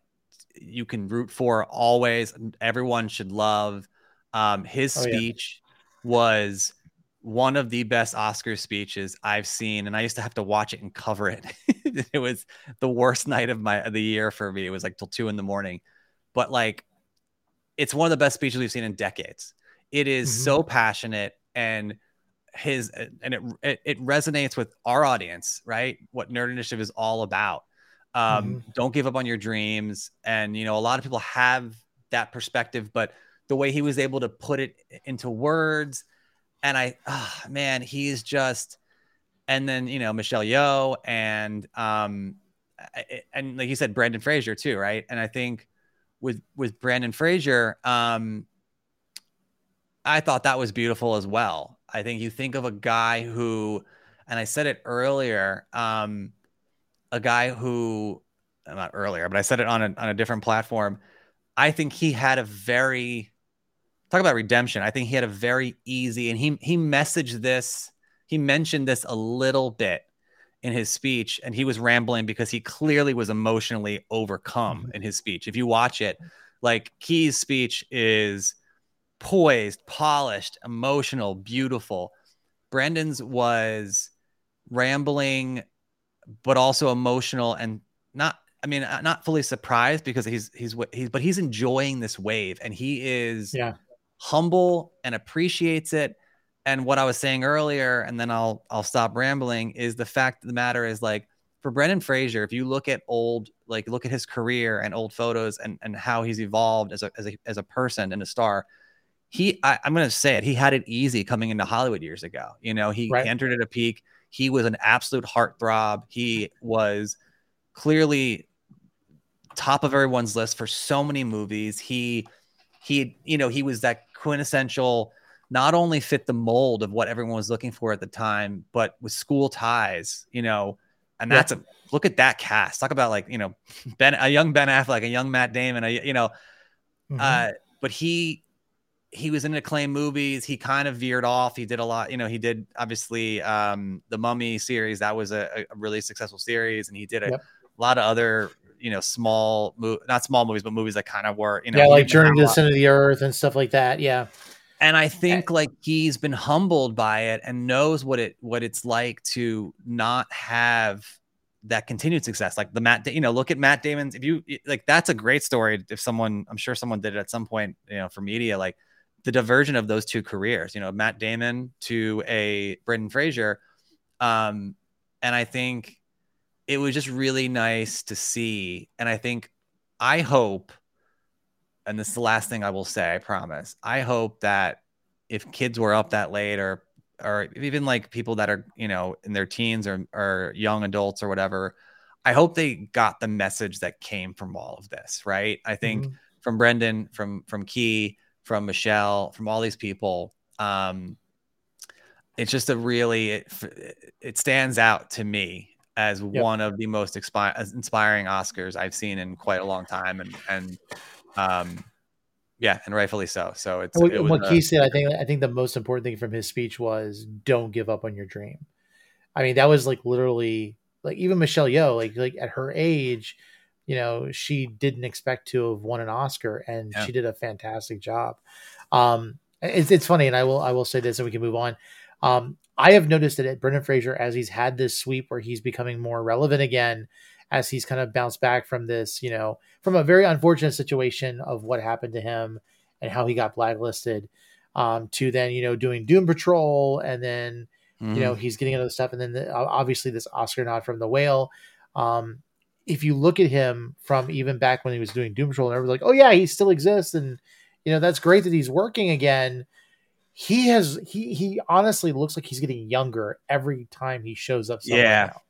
you can root for always. Everyone should love. Um, his Oh, yeah. speech was one of the best Oscar speeches I've seen, and I used to have to watch it and cover it. [laughs] it was the worst night of my of the year for me. It was like till two in the morning, but like, it's one of the best speeches we've seen in decades. It is Mhm. so passionate and his and it, it it resonates with our audience, right? What Nerd Initiative is all about. Um, Don't give up on your dreams, and you know a lot of people have that perspective, but the way he was able to put it into words, and I, ah, man, he's just. And then you know Michelle Yeoh and um, and like you said, Brendan Fraser too, right? And I think with with Brendan Fraser, um, I thought that was beautiful as well. I think you think of a guy who, and I said it earlier, um, a guy who, not earlier, but I said it on a, on a different platform. I think he had a very, talk about redemption. I think he had a very easy, and he, he messaged this, he mentioned this a little bit in his speech, and he was rambling because he clearly was emotionally overcome mm-hmm. in his speech. If you watch it, like Key's speech is poised, polished, emotional, beautiful. Brendan's was rambling, but also emotional and not. I mean, not fully surprised because he's he's what he's, but he's enjoying this wave and he is Yeah. Humble and appreciates it. And what I was saying earlier, and then I'll I'll stop rambling, is the fact of the matter is like for Brendan Fraser, if you look at old, like look at his career and old photos and and how he's evolved as a as a as a person and a star, he I, I'm gonna say it, he had it easy coming into Hollywood years ago. You know, he Right. entered at a peak. He was an absolute heartthrob. He was clearly top of everyone's list for so many movies. He he you know he was that quintessential not only fit the mold of what everyone was looking for at the time but with school ties you know and Yeah. that's a look at that cast talk about like you know ben a young ben affleck a young matt damon a, you know Mhm. uh but he he was in acclaimed movies he kind of veered off he did a lot you know he did obviously um the mummy series that was a, a really successful series and he did a Yep. lot of other you know small mo- not small movies but movies that kind of were you know yeah, like Journey to the. Center of the Earth and stuff like that. Yeah. and i think like he's been humbled by it and knows what it what it's like to not have that continued success like the matt you know look at matt damon's if you like that's a great story if someone i'm sure someone did it at some point you know for media like the diversion of those two careers you know matt damon to a brendan fraser um and i think it was just really nice to see and i think i hope and this is the last thing I will say, I promise. I hope that if kids were up that late or or even like people that are, you know, in their teens or or young adults or whatever, I hope they got the message that came from all of this, right? I think Mhm. from Brendan, from from Key, from Michelle, from all these people, um it's just a really it, it stands out to me as one of the most expi- as inspiring Oscars I've seen in quite a long time and and um yeah and rightfully so so it's what, it was what Keith said, I think I think the most important thing from his speech was don't give up on your dream. I mean, that was like literally like even Michelle Yeoh, like like at her age, you know, she didn't expect to have won an Oscar, and Yeah. she did a fantastic job. Um, it's it's funny, and I will I will say this, and we can move on. Um, I have noticed that at Brendan Fraser, as he's had this sweep where he's becoming more relevant again, as he's kind of bounced back from this, you know, from a very unfortunate situation of what happened to him and how he got blacklisted, um, to then you know doing Doom Patrol, and then Mhm. you know he's getting into the stuff, and then the, obviously this Oscar nod from The Whale. Um, if you look at him from even back when he was doing Doom Patrol, and everyone's like, "Oh yeah, he still exists," and you know that's great that he's working again. He has he he honestly looks like he's getting younger every time he shows up. somewhere Yeah. now.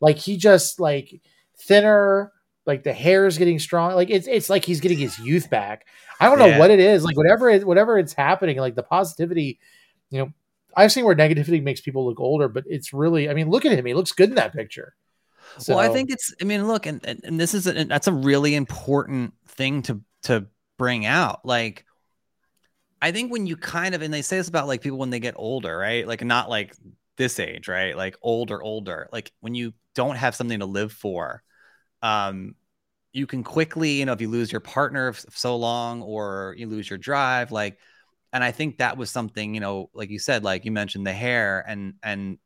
like he just like thinner, like the hair is getting strong. Like it's it's like he's getting his youth back. I don't know what it is. Like whatever it, whatever it's happening, like the positivity, you know, I've seen where negativity makes people look older, but it's really, I mean, look at him. He looks good in that picture. So, well, I think it's. I mean, look, and and, and this is a, that's a really important thing to to bring out. Like, I think when you kind of and they say this about like people when they get older, right? Like not like this age, right? Like older, older. Like when you don't have something to live for, um, you can quickly, you know, if you lose your partner so long or you lose your drive, like, and I think that was something, you know, like you said, like you mentioned the hair and, and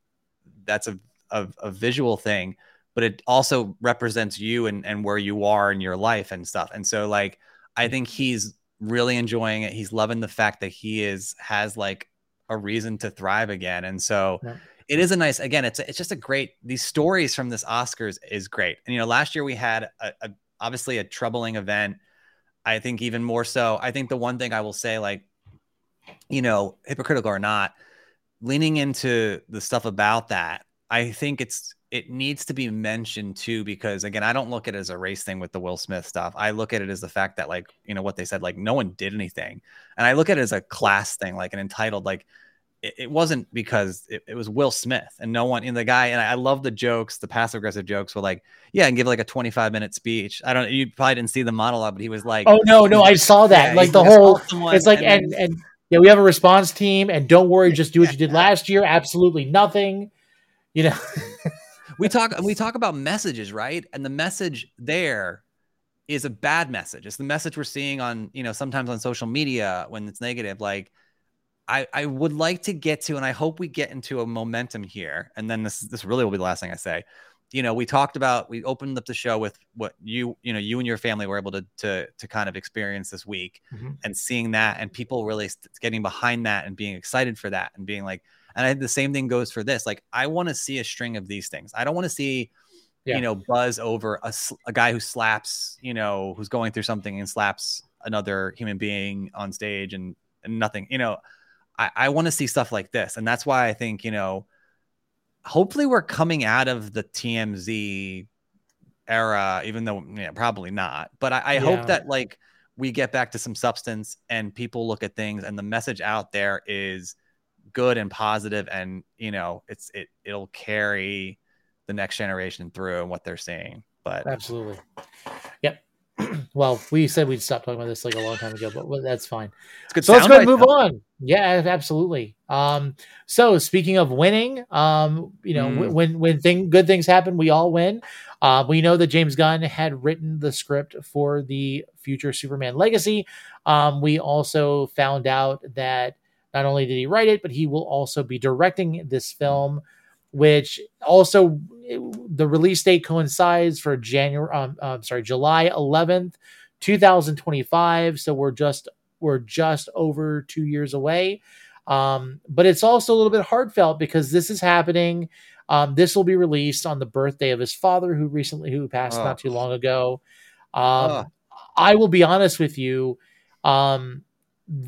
that's a, a, a visual thing, but it also represents you and, and where you are in your life and stuff. And so like, I think he's really enjoying it. He's loving the fact that he is, has like a reason to thrive again. And so, yeah it is a nice again it's it's just a great these stories from this oscars is great and you know last year we had a, a, obviously a troubling event. I think even more so. I think the one thing I will say, like, you know, hypocritical or not, leaning into the stuff about that, I think it's it needs to be mentioned too because again, I don't look at it as a race thing with the Will Smith stuff. I look at it as the fact that like you know what they said, like no one did anything, and I look at it as a class thing, like an entitled like it, it wasn't because it, it, was Will Smith and no one in the guy. And I, love the jokes, the passive aggressive jokes were like, yeah, and give like a 25 minute speech. I don't, you probably didn't see the monologue, but he was like, oh, no, no, I saw that. Yeah, like the whole, it's like, and, and, and yeah, we have a response team and don't worry, just do what you did [laughs] last year. Absolutely nothing, you know. [laughs] we talk, we talk about messages, right? And the message there is a bad message. It's the message we're seeing on, you know, sometimes on social media when it's negative, like, I, I would like to get to, and I hope we get into a momentum here. And then this this really will be the last thing I say. You know, we talked about we opened up the show with what you you know you and your family were able to to to kind of experience this week, mm-hmm. and seeing that, and people really getting behind that and being excited for that, and being like, and I, the same thing goes for this. Like, I want to see a string of these things. I don't want to see. Yeah. you know, buzz over a, a guy who slaps, you know, who's going through something and slaps another human being on stage and, and nothing, you know, I, I want to see stuff like this. And that's why I think, you know, hopefully we're coming out of the TMZ era, even though yeah, probably not. But I, I yeah. hope that like we get back to some substance and people look at things and the message out there is good and positive and you know it's it it'll carry the next generation through and what they're seeing. But absolutely. Yep. [clears throat] well, we said we'd stop talking about this like a long time ago, but that's fine. It's good so let's go and move on. Yeah, absolutely. Um, so speaking of winning, um, you know, mm. when when thing good things happen, we all win. Uh, we know that James Gunn had written the script for the future Superman Legacy. Um, we also found out that not only did he write it, but he will also be directing this film which also the release date coincides for January. Um, uh, sorry, July 11th, 2025. So we're just we're just over two years away. Um, but it's also a little bit heartfelt because this is happening. Um, this will be released on the birthday of his father, who recently who passed oh. not too long ago. Um, oh. I will be honest with you. Um,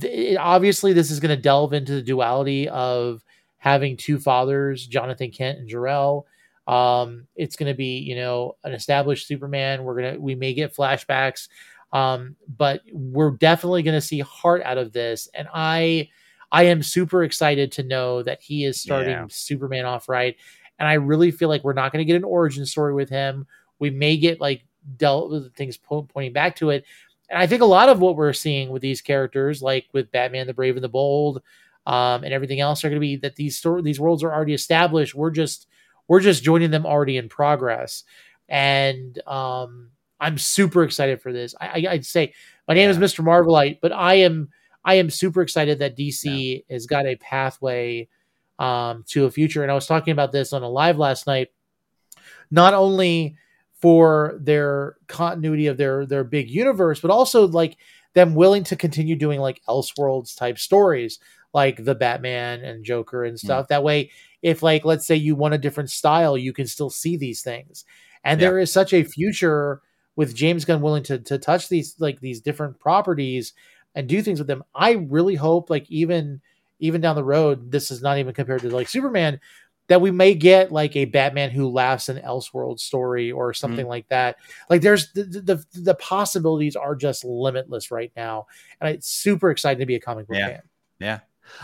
th- obviously, this is going to delve into the duality of having two fathers, Jonathan Kent and Jor-El. Um, it's going to be, you know, an established Superman. We're gonna, we may get flashbacks, um, but we're definitely going to see heart out of this. And I, I am super excited to know that he is starting yeah. Superman off right. And I really feel like we're not going to get an origin story with him. We may get like dealt with things po- pointing back to it. And I think a lot of what we're seeing with these characters, like with Batman the Brave and the Bold, um, and everything else are going to be that these story these worlds are already established. We're just we're just joining them already in progress, and um, I'm super excited for this. I, I, would say my name yeah. is Mr. Marvelite, but I am I am super excited that DC yeah. has got a pathway um, to a future. And I was talking about this on a live last night. Not only for their continuity of their their big universe, but also like them willing to continue doing like Elseworlds type stories like the Batman and Joker and stuff. Mm. That way, if like let's say you want a different style, you can still see these things. And yeah. there is such a future with James Gunn willing to to touch these like these different properties and do things with them. I really hope like even even down the road, this is not even compared to like Superman, that we may get like a Batman who laughs an Elseworld story or something mm like that. Like there's the, the, the possibilities are just limitless right now, and it's super exciting to be a comic book yeah. fan. Yeah,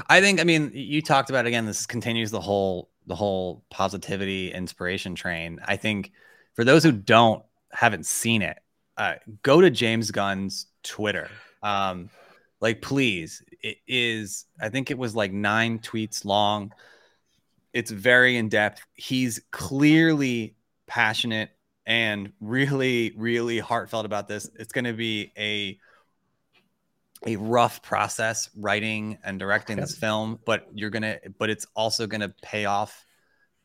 I think I mean you talked about again this continues the whole the whole positivity inspiration train. I think for those who don't haven't seen it, uh, go to James Gunn's Twitter. Um, like please, it is I think it was like 9 tweets long. It's very in depth. He's clearly passionate and really, really heartfelt about this. It's going to be a a rough process writing and directing this film, but you're gonna, but it's also gonna pay off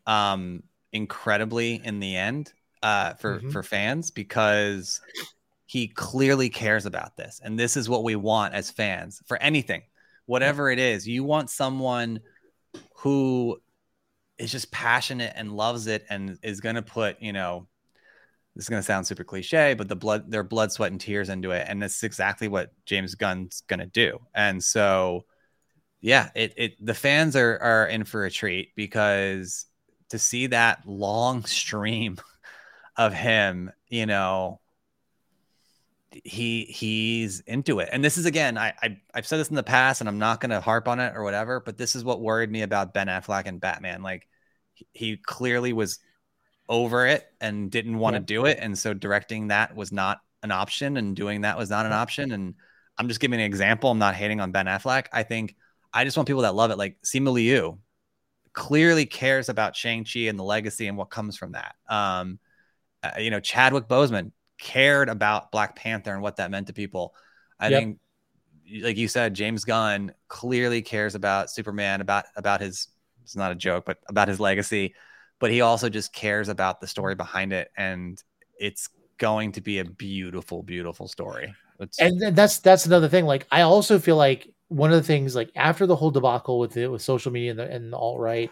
um incredibly in the end uh for Mhm. for fans because he clearly cares about this and this is what we want as fans for anything whatever it is you want someone who is just passionate and loves it and is going to put you know this is going to sound super cliche but the blood their blood sweat and tears into it. And that's exactly what james gunn's going to do. And so yeah it, it the fans are are in for a treat because to see that long [laughs] stream of him you know he he's into it. And this is again I, I i've said this in the past and i'm not going to harp on it or whatever but this is what worried me about ben affleck and batman. Like he, clearly was over it and didn't want to Yeah. do it. And so directing that was not an option and doing that was not an option. And i'm just giving an example. I'm not hating on ben affleck. I think i just want people that love it. Like Simu Liu clearly cares about shang-chi and the legacy and what comes from that. Um uh, you know chadwick boseman cared about black panther and what that meant to people i Yep. think like you said james gunn clearly cares about superman about about his it's not a joke but about his legacy but he also just cares about the story behind it and it's going to be a beautiful beautiful story it's, and that's that's another thing. Like I also feel like one of the things like after the whole debacle with it with social media and the, and the alt right,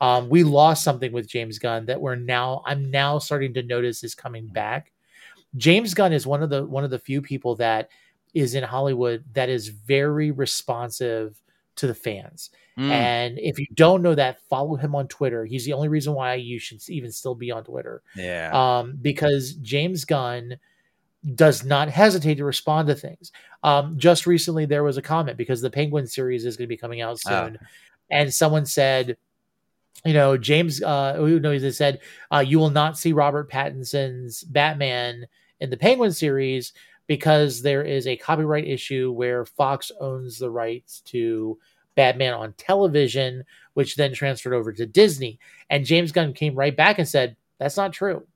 um, we lost something with James Gunn that we're now I'm now starting to notice is coming back. James Gunn is one of the one of the few people that is in Hollywood that is very responsive to the fans. Mm, And if you don't know that, follow him on Twitter. He's the only reason why you should even still be on Twitter yeah um, because James Gunn does not hesitate to respond to things. Um, just recently, there was a comment because the Penguin series is going to be coming out Oh. soon, and someone said, you know, James, uh, knows, they said, uh, you will not see Robert Pattinson's Batman in the Penguin series because there is a copyright issue where Fox owns the rights to Batman on television, which then transferred over to Disney. And James Gunn came right back and said, that's not true.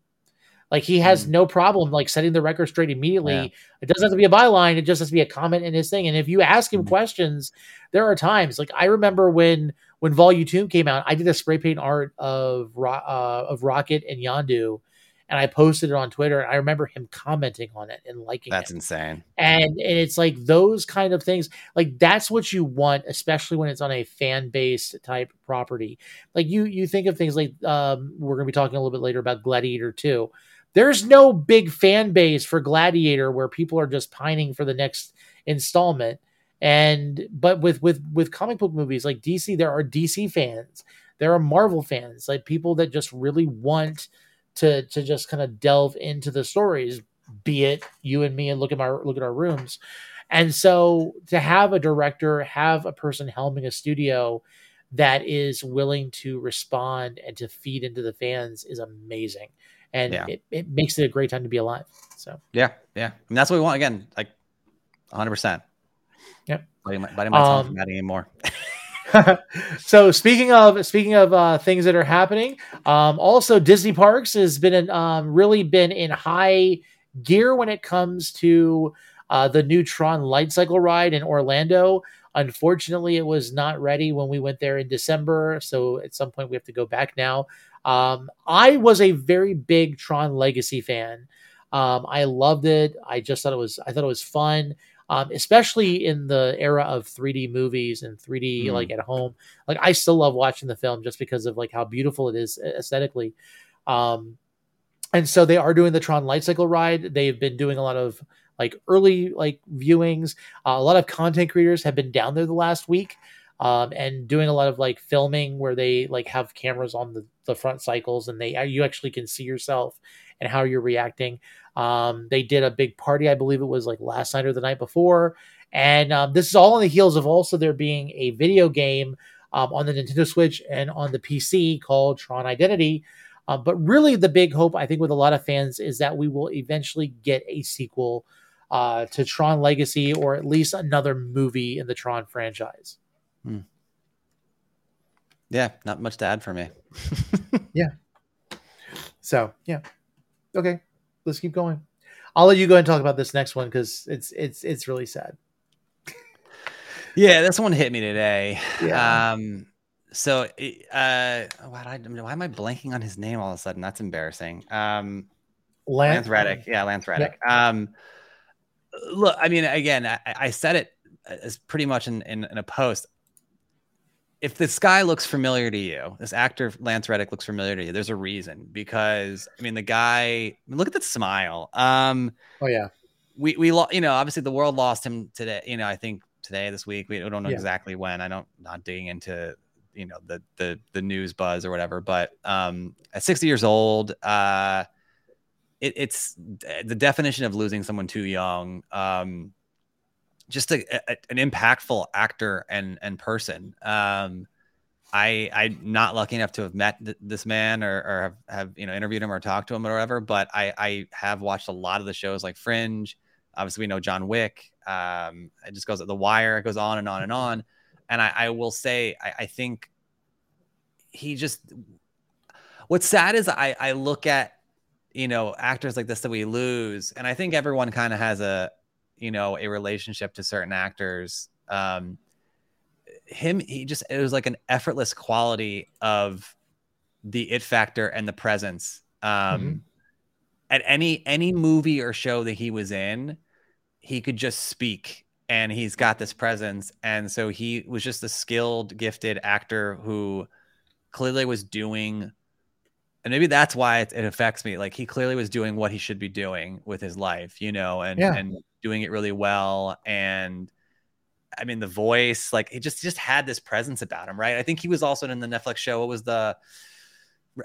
Like he has no problem like setting the record straight immediately. Yeah. It doesn't have to be a byline. It just has to be a comment in his thing. And if you ask him Mhm. questions, there are times like I remember when when Volume Two came out, I did a spray paint art of uh, of Rocket and Yondu, and I posted it on Twitter. And I remember him commenting on it and liking it. that's it. insane And, and it's like those kind of things, like that's what you want, especially when it's on a fan based type property. Like you, you think of things like um, we're going to be talking a little bit later about Gladiator 2. There's no big fan base for Gladiator where people are just pining for the next installment. And but with with with comic book movies like DC, there are DC fans, there are Marvel fans, like people that just really want to to just kind of delve into the stories be it you and me and look at my look at our rooms and so to have a director have a person helming a studio that is willing to respond and to feed into the fans is amazing and Yeah. it, it makes it a great time to be alive so Yeah, yeah. And that's what we want again, like 100%. Yep. Biting my, biting my tongue from adding more. [laughs] so speaking of speaking of uh, things that are happening, um, also Disney Parks has been in, um, really been in high gear when it comes to uh, the new Tron Light Cycle ride in Orlando. Unfortunately, it was not ready when we went there in December, so at some point we have to go back now. Um, I was a very big Tron Legacy fan. Um, I loved it. I just thought it was I thought it was fun um, especially in the era of 3D movies and 3D Mm. like at home. Like I still love watching the film just because of like how beautiful it is aesthetically. Um, and so they are doing the Tron Light Cycle ride. They've been doing a lot of like early like viewings. Uh, a lot of content creators have been down there the last week. Um, and doing a lot of like filming where they like have cameras on the, the front cycles and they you actually can see yourself and how you're reacting. Um, they did a big party, I believe it was like last night or the night before. And um, this is all on the heels of also there being a video game um, on the Nintendo Switch and on the PC called Tron Identity. Uh, but really, the big hope, I think, with a lot of fans is that we will eventually get a sequel uh, to Tron Legacy or at least another movie in the Tron franchise. Yeah, not much to add for me. [laughs] Yeah. So, yeah. Okay, let's keep going. I'll let you go and talk about this next one because it's it's it's really sad. Yeah, this one hit me today. Yeah. Um, so uh, why, why am I blanking on his name all of a sudden? That's embarrassing. Um, Lance, Lance Reddick. Yeah, Lance Reddick. Yeah. Um, look, I mean, again, I, I said it as pretty much in, in, in a post if this guy looks familiar to you, this actor Lance Reddick looks familiar to you, there's a reason because I mean the guy. I mean, look at that smile. Um, oh yeah, we we you know obviously the world lost him today. You know I think today this week we don't know yeah. exactly when. I don't not digging into you know the the the news buzz or whatever, but um, at 60 years old, uh, it, it's the definition of losing someone too young. Um, just a, a, an impactful actor and and person. Um, I I'm not lucky enough to have met th- this man or, or have, have you know interviewed him or talked to him or whatever, but I I have watched a lot of the shows like Fringe. Obviously, we know John Wick. Um, it just goes at The Wire. It goes on and on and on. And I, I will say, I, I think he just. What's sad is I I look at you know actors like this that we lose, and I think everyone kind of has a you know a relationship to certain actors um him he just it was like an effortless quality of the it factor and the presence um mm-hmm. at any any movie or show that he was in he could just speak and he's got this presence and so he was just a skilled gifted actor who clearly was doing and maybe that's why it, it, affects me like he clearly was doing what he should be doing with his life you know and yeah. and doing it really well. And I mean the voice like he just just had this presence about him right? I think he was also in the Netflix show. What was the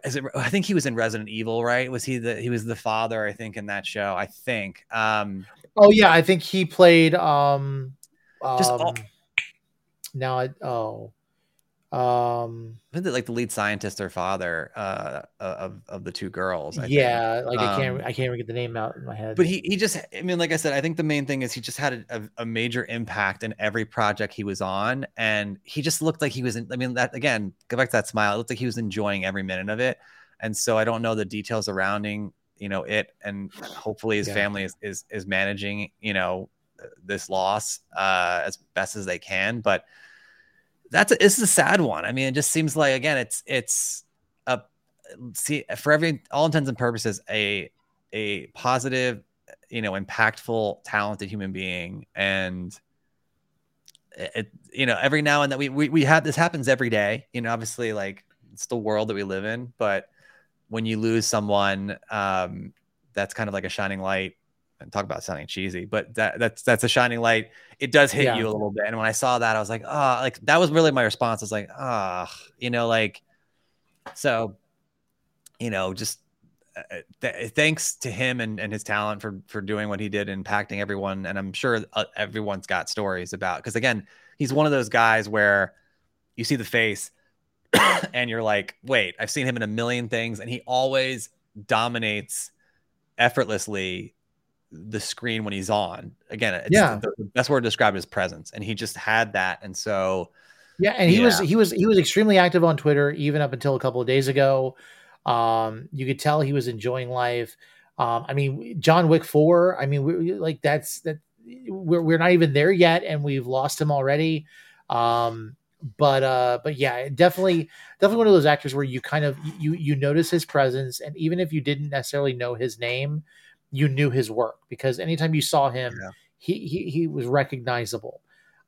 is it, I think he was in Resident Evil right? Was he the he was the father I think in that show I think. Um oh yeah I think he played um just um, all, now I oh um I think like the lead scientist or father uh of of the two girls I yeah think. like um, i can't i can't even get the name out in my head but he he just i mean like i said i think the main thing is he just had a, a, major impact in every project he was on and he just looked like he was in, i mean that again go back to that smile it looked like he was enjoying every minute of it and so i don't know the details surrounding you know it and hopefully his yeah. family is, is is managing you know this loss uh as best as they can but that's a, this is a sad one. I mean, it just seems like again, it's it's a see for every all intents and purposes a a positive, you know, impactful, talented human being, and it you know every now and then we we we have this happens every day. You know, obviously like it's the world that we live in, but when you lose someone, um, that's kind of like a shining light and talk about sounding cheesy, but that that's that's a shining light. It does hit yeah. you a little bit. And when I saw that, I was like, oh, like that was really my response. I was like, ah, oh, you know, like so, you know, just uh, uh, th- thanks to him and, and his talent for for doing what he did, impacting everyone. And I'm sure uh, everyone's got stories about because again, he's one of those guys where you see the face [coughs] and you're like, wait, I've seen him in a million things, and he always dominates effortlessly the screen when he's on. Again, yeah, the, the, best word to describe his presence, and he just had that. And so, yeah, and he yeah. was he was he was extremely active on Twitter even up until a couple of days ago. Um, you could tell he was enjoying life. Um, I mean, John Wick four. I mean, we like that's that we're we're not even there yet, and we've lost him already. Um, but uh, but yeah, definitely definitely one of those actors where you kind of you you notice his presence, and even if you didn't necessarily know his name, you knew his work because anytime you saw him, yeah. he, he he was recognizable.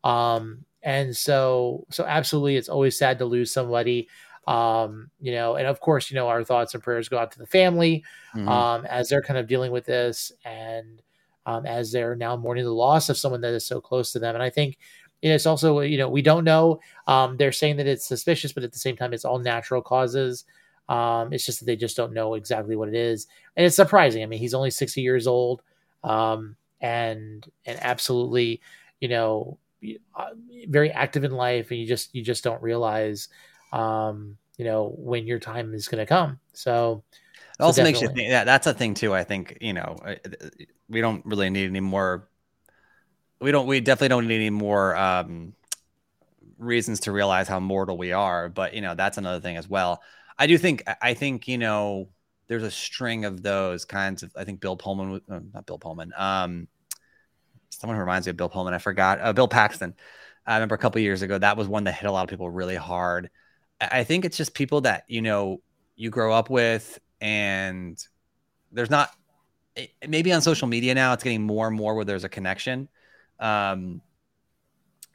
Um, and so so absolutely, it's always sad to lose somebody. Um, you know, and of course, you know, our thoughts and prayers go out to the family mm-hmm. um, as they're kind of dealing with this, and um, as they're now mourning the loss of someone that is so close to them. And I think it's also you know we don't know. Um, they're saying that it's suspicious, but at the same time, it's all natural causes. Um, it's just that they just don't know exactly what it is, and it's surprising. I mean, he's only sixty years old, um, and and absolutely, you know, uh, very active in life, and you just you just don't realize, um, you know, when your time is going to come. So. It also so makes you think. Yeah, that's a thing too. I think you know uh, we don't really need any more. We don't. We definitely don't need any more um, reasons to realize how mortal we are. But you know that's another thing as well. I do think I think you know there's a string of those kinds of. I think Bill Pullman, uh, not Bill Pullman, um, someone who reminds me of Bill Pullman. I forgot. Uh, Bill Paxton. I remember a couple years ago that was one that hit a lot of people really hard. I think it's just people that you know you grow up with, and there's not maybe on social media now it's getting more and more where there's a connection. Um,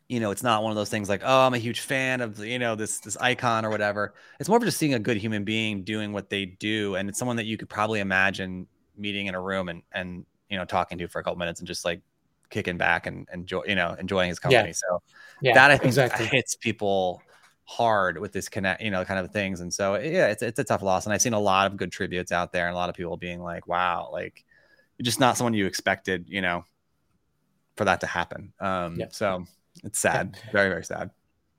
you know, it's not one of those things like, oh, I'm a huge fan of you know this this icon or whatever. It's more of just seeing a good human being doing what they do, and it's someone that you could probably imagine meeting in a room and and you know talking to for a couple minutes and just like kicking back and enjoy you know enjoying his company. Yeah. So yeah, that I think exactly. hits people hard with this connect you know kind of things, and so yeah, it's it's a tough loss. And I've seen a lot of good tributes out there, and a lot of people being like, wow, like just not someone you expected, you know, for that to happen. Um, yeah. So it's sad, very very sad.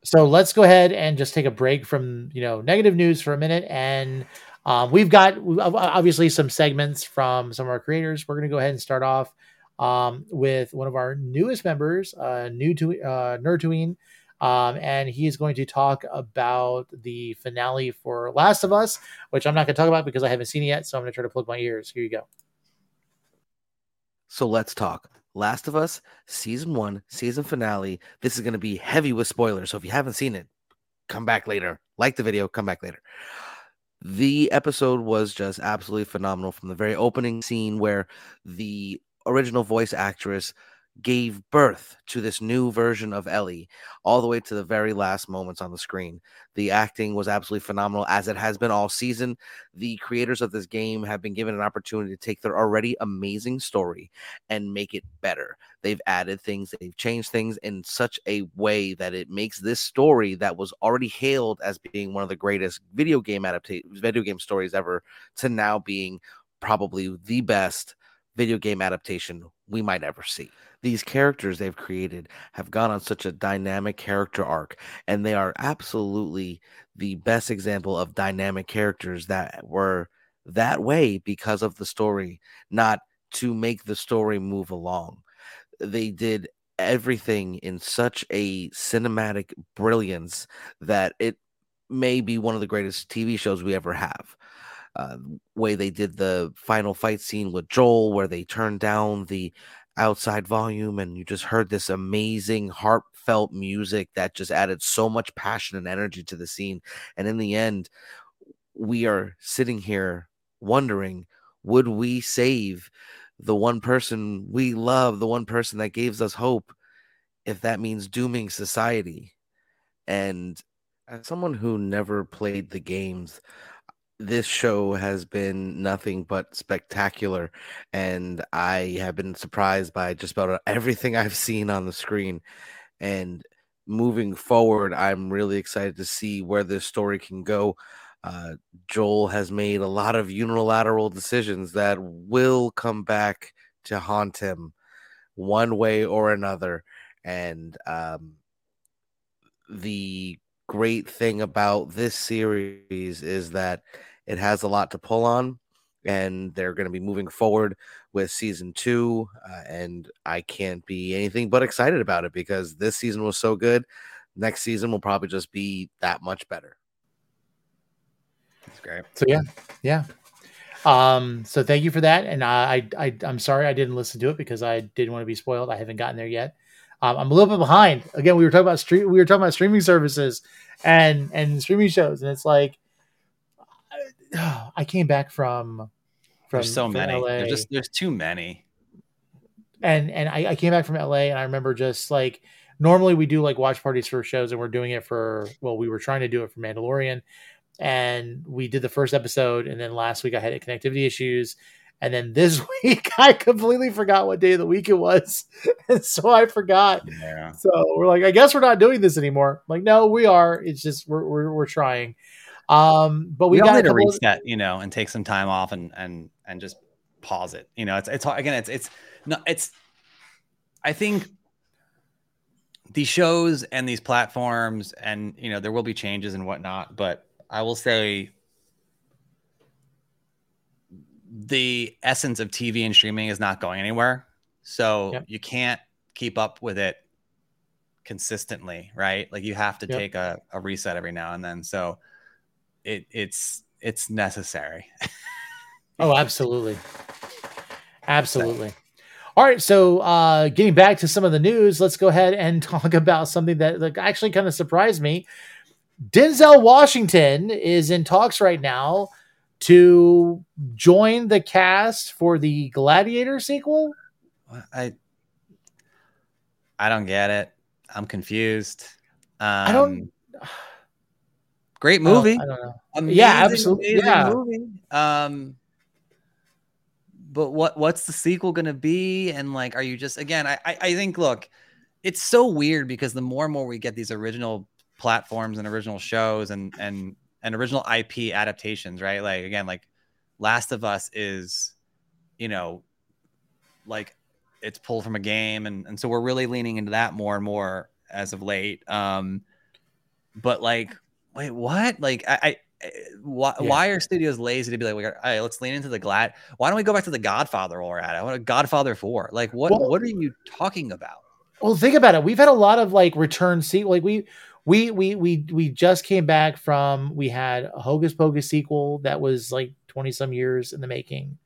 So let's go ahead and just take a break from you know negative news for a minute, and um, we've got obviously some segments from some of our creators. We're going to go ahead and start off um, with one of our newest members, uh, new to uh, Nerdtween. Um, and he is going to talk about the finale for Last of Us, which I'm not going to talk about because I haven't seen it yet. So I'm going to try to plug my ears. Here you go. So let's talk. Last of Us season one, season finale. This is going to be heavy with spoilers. So if you haven't seen it, come back later. Like the video, come back later. The episode was just absolutely phenomenal from the very opening scene where the original voice actress gave birth to this new version of Ellie all the way to the very last moments on the screen. The acting was absolutely phenomenal as it has been all season. The creators of this game have been given an opportunity to take their already amazing story and make it better. They've added things, they've changed things in such a way that it makes this story that was already hailed as being one of the greatest video game adaptations, video game stories ever to now being probably the best video game adaptation we might ever see these characters they've created have gone on such a dynamic character arc and they are absolutely the best example of dynamic characters that were that way because of the story not to make the story move along they did everything in such a cinematic brilliance that it may be one of the greatest TV shows we ever have. Uh, way they did the final fight scene with Joel, where they turned down the outside volume and you just heard this amazing heartfelt music that just added so much passion and energy to the scene. And in the end we are sitting here wondering would we save the one person we love the one person that gives us hope if that means dooming society? And as someone who never played the games this show has been nothing but spectacular and i have been surprised by just about everything [laughs] i've seen on the screen and moving forward i'm really excited to see where this story can go. Uh, joel has made a lot of unilateral decisions that will come back to haunt him one way or another and um, the great thing about this series is that it has a lot to pull on, and they're going to be moving forward with season two. Uh, and I can't be anything but excited about it because this season was so good. Next season will probably just be that much better. That's great. So yeah, yeah. Um, so thank you for that. And I, I, I'm sorry I didn't listen to it because I didn't want to be spoiled. I haven't gotten there yet. Um, I'm a little bit behind. Again, we were talking about street. We were talking about streaming services and and streaming shows, and it's like I came back from from there's so from many. LA. There's just there's too many. And and I, I came back from LA and I remember just like normally we do like watch parties for shows and we're doing it for well we were trying to do it for Mandalorian and we did the first episode and then last week I had connectivity issues and then this [laughs] week I completely forgot what day of the week it was [laughs] and so I forgot. Yeah. So we're like I guess we're not doing this anymore. I'm like no we are. It's just we're we're, we're trying. Um, but we, we got need to reset, of- you know, and take some time off and and and just pause it. You know, it's it's again, it's it's no, it's. I think these shows and these platforms, and you know, there will be changes and whatnot, but I will say the essence of TV and streaming is not going anywhere. So yep. you can't keep up with it consistently, right? Like you have to yep. take a, a reset every now and then. So it it's it's necessary. [laughs] Oh, absolutely. Absolutely. All right, so uh, getting back to some of the news, let's go ahead and [laughs] talk about something that like, actually kind of surprised me. Denzel Washington is in talks right now to join the cast for the Gladiator sequel. I I don't get it. I'm confused. Um, I don't. Great I don't- movie. I don't know. Amazing, Yeah, absolutely. Yeah. movie. Um, but what what's the sequel going to be? And like, are you just again? I, I I think look, it's so weird because the more and more we get these original platforms and original shows and and and original IP adaptations, right? Like again, like Last of Us is, you know, like it's pulled from a game, and and so we're really leaning into that more and more as of late. Um, but like, wait, what? Like, I, I why, Yeah. why are studios lazy to be like, we got, all right, let's lean into the glad. Why don't we go back to the Godfather while we're at it? What a Godfather four? Like, what Well- what are you talking about? Well, think about it. We've had a lot of like return sequel. Like we, we, we, we, we just came back from. We had a Hocus Pocus sequel that was like twenty some years in the making.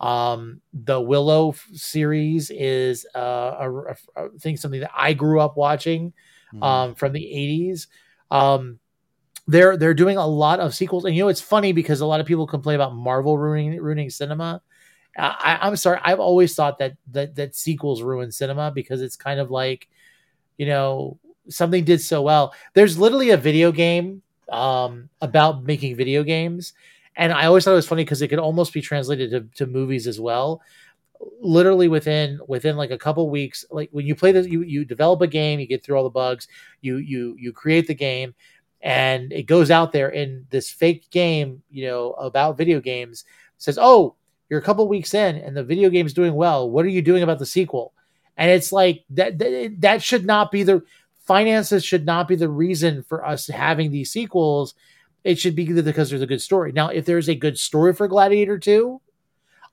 Um, the Willow f- series is uh, a, a, a thing something that I grew up watching um, from the 80s. Um, they're they're doing a lot of sequels, and you know it's funny because a lot of people complain about Marvel ruining ruining cinema. I, I'm sorry, I've always thought that that that sequels ruin cinema because it's kind of like, you know, something did so well. There's literally a video game um, about making video games, and I always thought it was funny because it could almost be translated to, to movies as well. Literally within within like a couple weeks like when you play this you you develop a game you get through all the bugs you you you create the game and it goes out there in this fake game you know about video games says oh you're a couple weeks in and the video game's doing well. What are you doing about the sequel? And it's like that that, that should not be the finances should not be the reason for us having these sequels it should be because there's a good story now if there's a good story for gladiator 2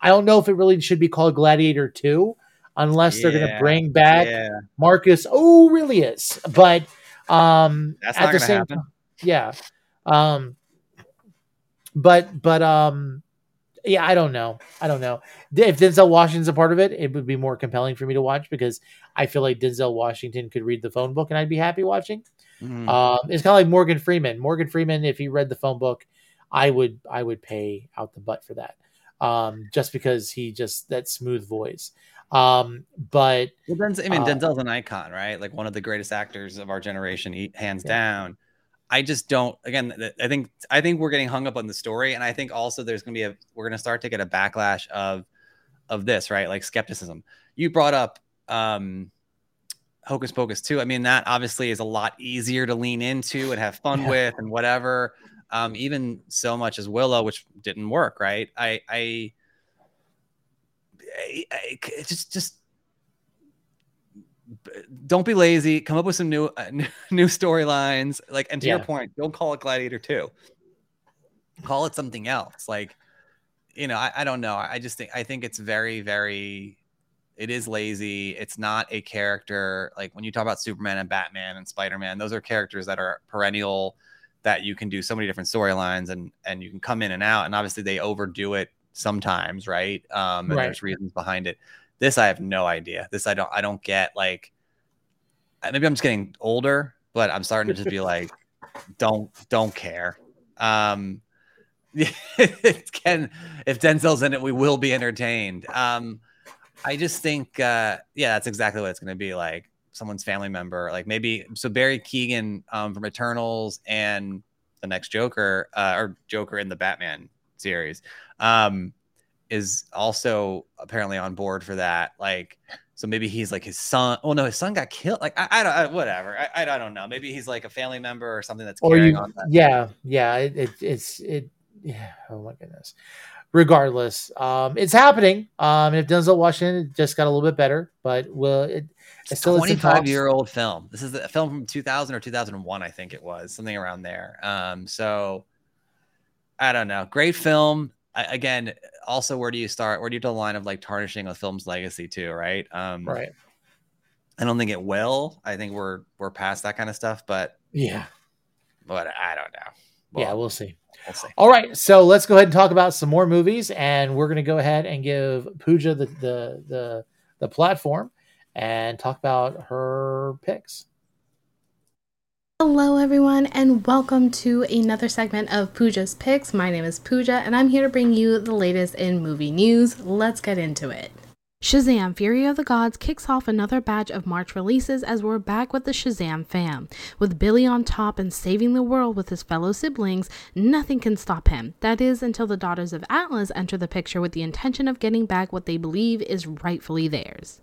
I don't know if it really should be called Gladiator 2 unless they're going to bring back yeah. Marcus Aurelius. But um That's at the same happen. time, yeah. Um but but um yeah, I don't know. I don't know. If Denzel Washington's a part of it, it would be more compelling for me to watch because I feel like Denzel Washington could read the phone book and I'd be happy watching. Mhm. Um, it's kind of like Morgan Freeman. Morgan Freeman, if he read the phone book, I would I would pay out the butt for that. Um, just because he just that smooth voice. Um, but Well, Denzel, I mean, Uh, Denzel's an icon, right? Like one of the greatest actors of our generation, he, hands down. I just don't. Again, I think I think we're getting hung up on the story, and I think also there's going to be a we're going to start to get a backlash of of this, right? Like skepticism. You brought up um, Hocus Pocus too. I mean, that obviously is a lot easier to lean into and have fun Yeah. with, and whatever. Um, even so much as Willow, which didn't work, right? I I, I, I just just don't be lazy. Come up with some new uh, [laughs] new, storylines. Like, and to your point, don't call it Gladiator Two. Call it something else. Like, you know, I, I don't know. I just think I think it's very very. It is lazy. It's not a character like when you talk about Superman and Batman and Spider Man. Those are characters that are perennial, that you can do so many different storylines and and you can come in and out. And obviously they overdo it sometimes, right? Um, and Right. there's reasons behind it. This I have no idea. This I don't I don't get like maybe I'm just getting older, but I'm starting to just be like, [laughs] don't don't care. Um [laughs] it can if Denzel's in it, we will be entertained. Um I just think uh yeah, that's exactly what it's gonna be like. Someone's family member, like maybe so Barry Keoghan um from Eternals and the next Joker, uh, or Joker in the Batman series, um, is also apparently on board for that. Like, so maybe he's like his son. Oh no, his son got killed. Like, I, I don't, I, whatever. I, I, don't know. Maybe he's like a family member or something that's or carrying you on. That. yeah yeah it, it it's it yeah oh my goodness regardless um it's happening um if denzel washington just got a little bit better but will it It's a still is in 25 talks. year old film. This is a film from 2000 or 2001, I think it was something around there. Um, so I don't know. Great film. I, again, also, where do you start? Where do you draw the line of like tarnishing a film's legacy too? Right. Um, right I don't think it will. I think we're we're past that kind of stuff, but yeah but I don't know. yeah, we'll see. We'll see. All right, so let's go ahead and talk about some more movies, and we're going to go ahead and give Pooja the the the, the platform and talk about her picks. Hello, everyone, and welcome to another segment of Pooja's Picks. My name is Pooja, and I'm here to bring you the latest in movie news. Let's get into it. Shazam Fury of the Gods kicks off another batch of March releases as we're back with the Shazam fam. With Billy on top and saving the world with his fellow siblings, nothing can stop him. That is, until the Daughters of Atlas enter the picture with the intention of getting back what they believe is rightfully theirs.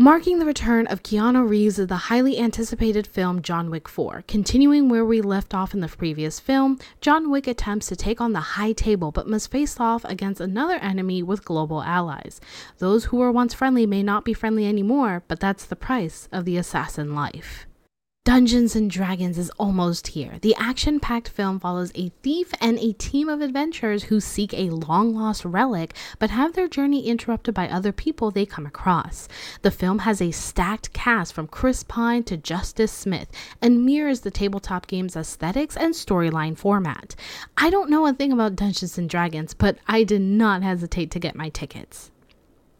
Marking the return of Keanu Reeves is the highly anticipated film John Wick 4. Continuing where we left off in the previous film, John Wick attempts to take on the high table but must face off against another enemy with global allies. Those who were once friendly may not be friendly anymore, but that's the price of the assassin life. Dungeons and Dragons is almost here. The action packed film follows a thief and a team of adventurers who seek a long lost relic but have their journey interrupted by other people they come across. The film has a stacked cast from Chris Pine to Justice Smith and mirrors the tabletop game's aesthetics and storyline format. I don't know a thing about Dungeons and Dragons, but I did not hesitate to get my tickets.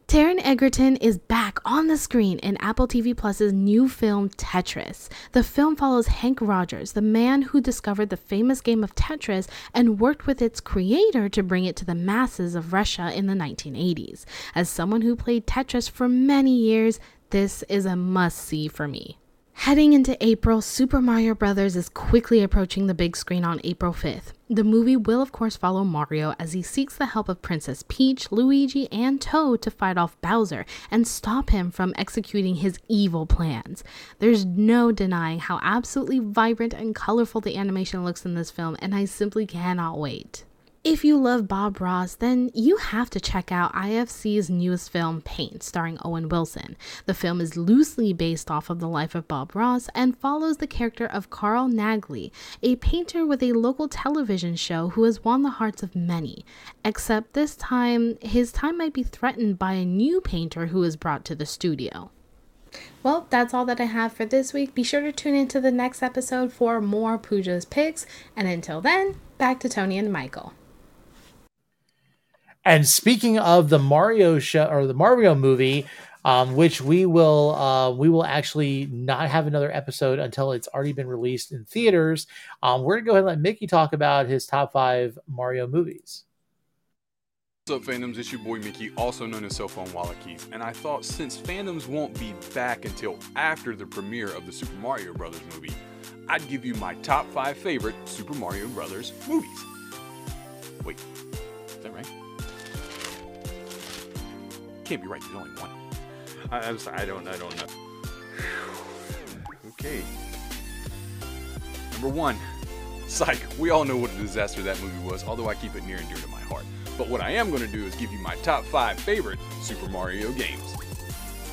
Taron Egerton is back on the screen in Apple TV Plus's new film Tetris. The film follows Henk Rogers, the man who discovered the famous game of Tetris and worked with its creator to bring it to the masses of Russia in the 1980s. As someone who played Tetris for many years, this is a must see for me. Heading into April, Super Mario Bros. is quickly approaching the big screen on April 5th. The movie will, of course, follow Mario as he seeks the help of Princess Peach, Luigi, and Toad to fight off Bowser and stop him from executing his evil plans. There's no denying how absolutely vibrant and colorful the animation looks in this film, and I simply cannot wait. If you love Bob Ross, then you have to check out IFC's newest film, Paint, starring Owen Wilson. The film is loosely based off of the life of Bob Ross and follows the character of Carl Nargle, a painter with a local television show who has won the hearts of many. Except this time, his time might be threatened by a new painter who is brought to the studio. Well, that's all that I have for this week. Be sure to tune into the next episode for more Pooja's picks. And until then, back to Tony and Michael. And speaking of the Mario show or the Mario movie, um, which we will uh, we will actually not have another episode until it's already been released in theaters. Um, we're gonna go ahead and let Mickey talk about his top five Mario movies. What's up, fandoms? It's your boy Mickey, also known as Cell Phone Wallet Keys, and I thought since fandoms won't be back until after the premiere of the Super Mario Brothers movie, I'd give you my top five favorite Super Mario Brothers movies. Wait, is that right? Can't be right. There's only one. I, I'm sorry. I don't. I don't know. okay. Number one, Psych. We all know what a disaster that movie was. Although I keep it near and dear to my heart. But what I am going to do is give you my top five favorite Super Mario games.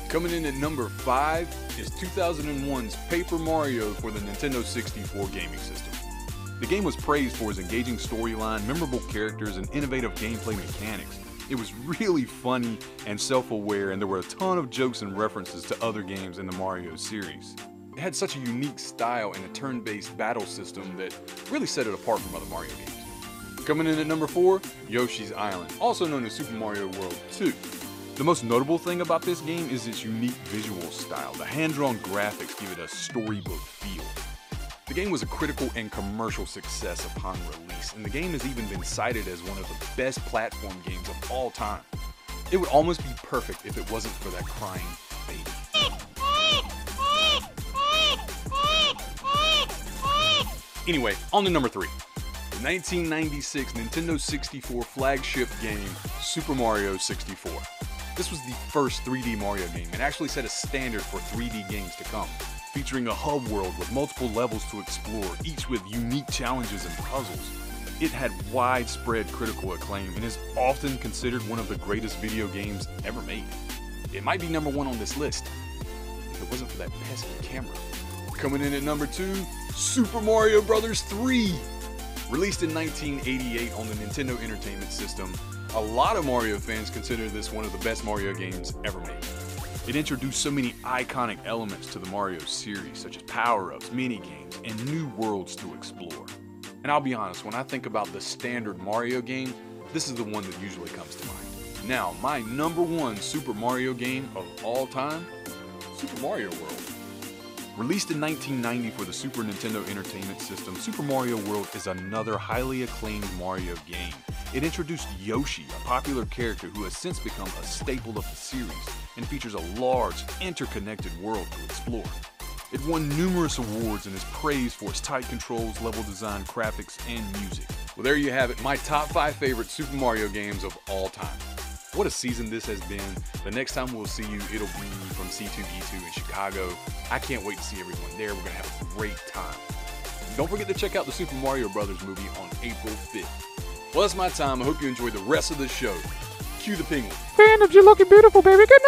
Coming in at number five is 2001's Paper Mario for the Nintendo 64 gaming system. The game was praised for its engaging storyline, memorable characters, and innovative gameplay mechanics. It was really funny and self aware, and there were a ton of jokes and references to other games in the Mario series. It had such a unique style and a turn based battle system that really set it apart from other Mario games. Coming in at number 4, Yoshi's Island, also known as Super Mario World 2. The most notable thing about this game is its unique visual style. The hand drawn graphics give it a storybook feel. The game was a critical and commercial success upon release, and the game has even been cited as one of the best platform games of all time. It would almost be perfect if it wasn't for that crying baby. Anyway, on to number three. The 1996 Nintendo 64 flagship game, Super Mario 64. This was the first 3D Mario game and actually set a standard for 3D games to come, featuring a hub world with multiple levels to explore, each with unique challenges and puzzles. It had widespread critical acclaim and is often considered one of the greatest video games ever made. It might be number one on this list if it wasn't for that pesky camera. Coming in at number two, Super Mario Bros. 3. Released in 1988 on the Nintendo Entertainment System, a lot of Mario fans consider this one of the best Mario games ever made. It introduced so many iconic elements to the Mario series, such as power ups, mini games, and new worlds to explore. And I'll be honest, when I think about the standard Mario game, this is the one that usually comes to mind. Now, my number one Super Mario game of all time Super Mario World. Released in 1990 for the Super Nintendo Entertainment System, Super Mario World is another highly acclaimed Mario game. It introduced Yoshi, a popular character who has since become a staple of the series, and features a large, interconnected world to explore. It won numerous awards and is praised for its tight controls, level design, graphics, and music. Well, there you have it, my top 5 favorite Super Mario games of all time. What a season this has been. The next time we'll see you, it'll be from C2E2 in Chicago. I can't wait to see everyone there. We're going to have a great time. Don't forget to check out the Super Mario Brothers movie on April 5th. Well, that's my time. I hope you enjoy the rest of the show. Cue the penguin. Fandoms, you're looking beautiful, baby. Good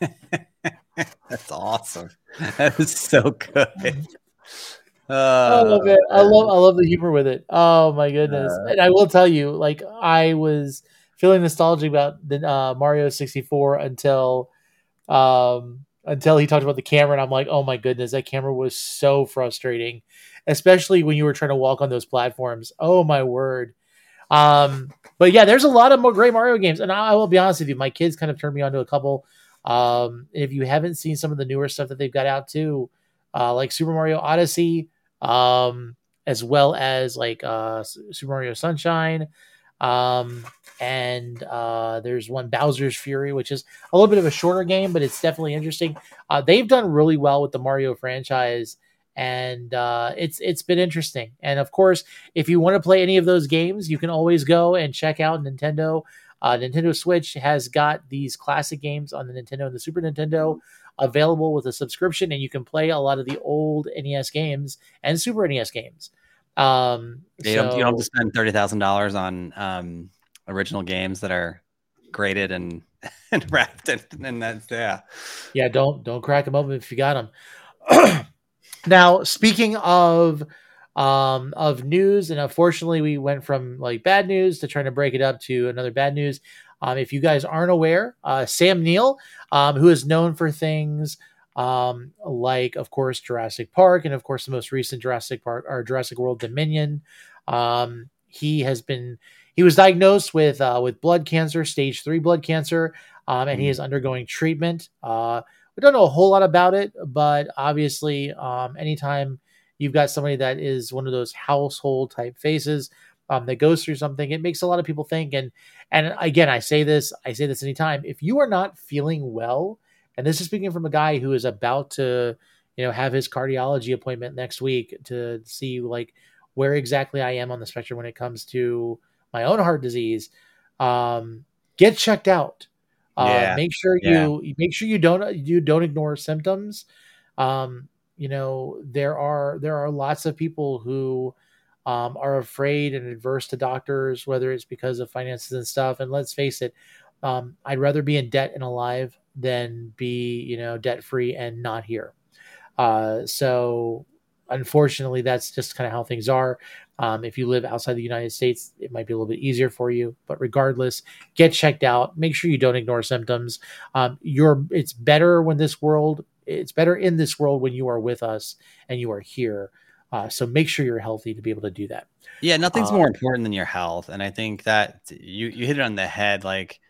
night. [laughs] That's awesome. That was so good. I Uh, love it. I love I love the humor with it. Oh my goodness! and I will tell you, like I was feeling nostalgic about the uh, Mario sixty four until um until he talked about the camera, and I'm like, oh my goodness, that camera was so frustrating, especially when you were trying to walk on those platforms. Oh my word. Um, but yeah, there's a lot of more great Mario games, and I, I will be honest with you, my kids kind of turned me on to a couple. Um, if you haven't seen some of the newer stuff that they've got out too, uh, like Super Mario Odyssey, um, as well as like uh, Super Mario Sunshine, um, and uh, there's one Bowser's Fury, which is a little bit of a shorter game, but it's definitely interesting. Uh, they've done really well with the Mario franchise, and uh, it's it's been interesting. And of course, if you want to play any of those games, you can always go and check out Nintendo. Uh, Nintendo Switch has got these classic games on the Nintendo and the Super Nintendo available with a subscription, and you can play a lot of the old NES games and Super NES games. Um, you, don't, you don't have to spend thirty thousand dollars on um, original games that are graded and [laughs] and wrapped and, and that's yeah. yeah don't don't crack them open if you got them [clears throat] now speaking of um of news and unfortunately we went from like bad news to trying to break it up to another bad news um if you guys aren't aware uh sam neill um who is known for things um like of course jurassic park and of course the most recent jurassic park or jurassic world dominion. Um he has been he was diagnosed with uh with blood cancer stage three blood cancer um and he is undergoing treatment. Uh we don't know a whole lot about it, but obviously, um, anytime you've got somebody that is one of those household type faces um, that goes through something, it makes a lot of people think. And and again, I say this, I say this anytime. If you are not feeling well, and this is speaking from a guy who is about to, you know, have his cardiology appointment next week to see like where exactly I am on the spectrum when it comes to my own heart disease, um, get checked out. Uh, Yeah. make sure Yeah. you make sure you don't you don't ignore symptoms. Um, you know there are there are lots of people who um, are afraid and adverse to doctors, whether it's because of finances and stuff. And let's face it, um, I'd rather be in debt and alive than be you know debt free and not here. Uh, so unfortunately, that's just kind of how things are. Um, if you live outside the United States, it might be a little bit easier for you. But regardless, get checked out. Make sure you don't ignore symptoms. Um, you're it's better when this world it's better in this world when you are with us and you are here. Uh, so make sure you're healthy to be able to do that. Yeah, nothing's Uh, more important than your health, and I think that you you hit it on the head. Like,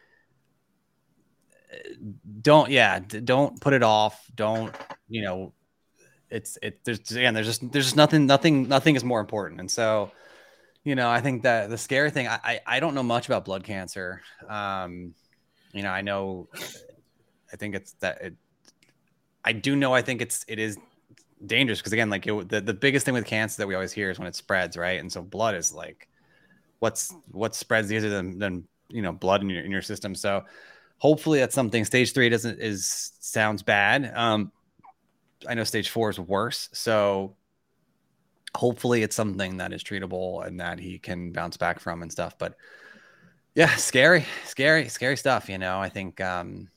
don't yeah, don't put it off. Don't you know? It's it. There's again, there's just there's just nothing nothing nothing is more important, and so you know, I think that the scary thing. I I, I don't know much about blood cancer. Um, you know, I know. I think it's that it. I do know. I think it's it is dangerous because again, like it, the the biggest thing with cancer that we always hear is when it spreads, right? And so blood is like what's what spreads easier than than you know blood in your in your system. So hopefully that's something. Stage three doesn't is sounds bad. Um, I know stage four is worse. So hopefully it's something that is treatable and that he can bounce back from and stuff. But yeah, scary, scary, scary stuff. You know, I think. um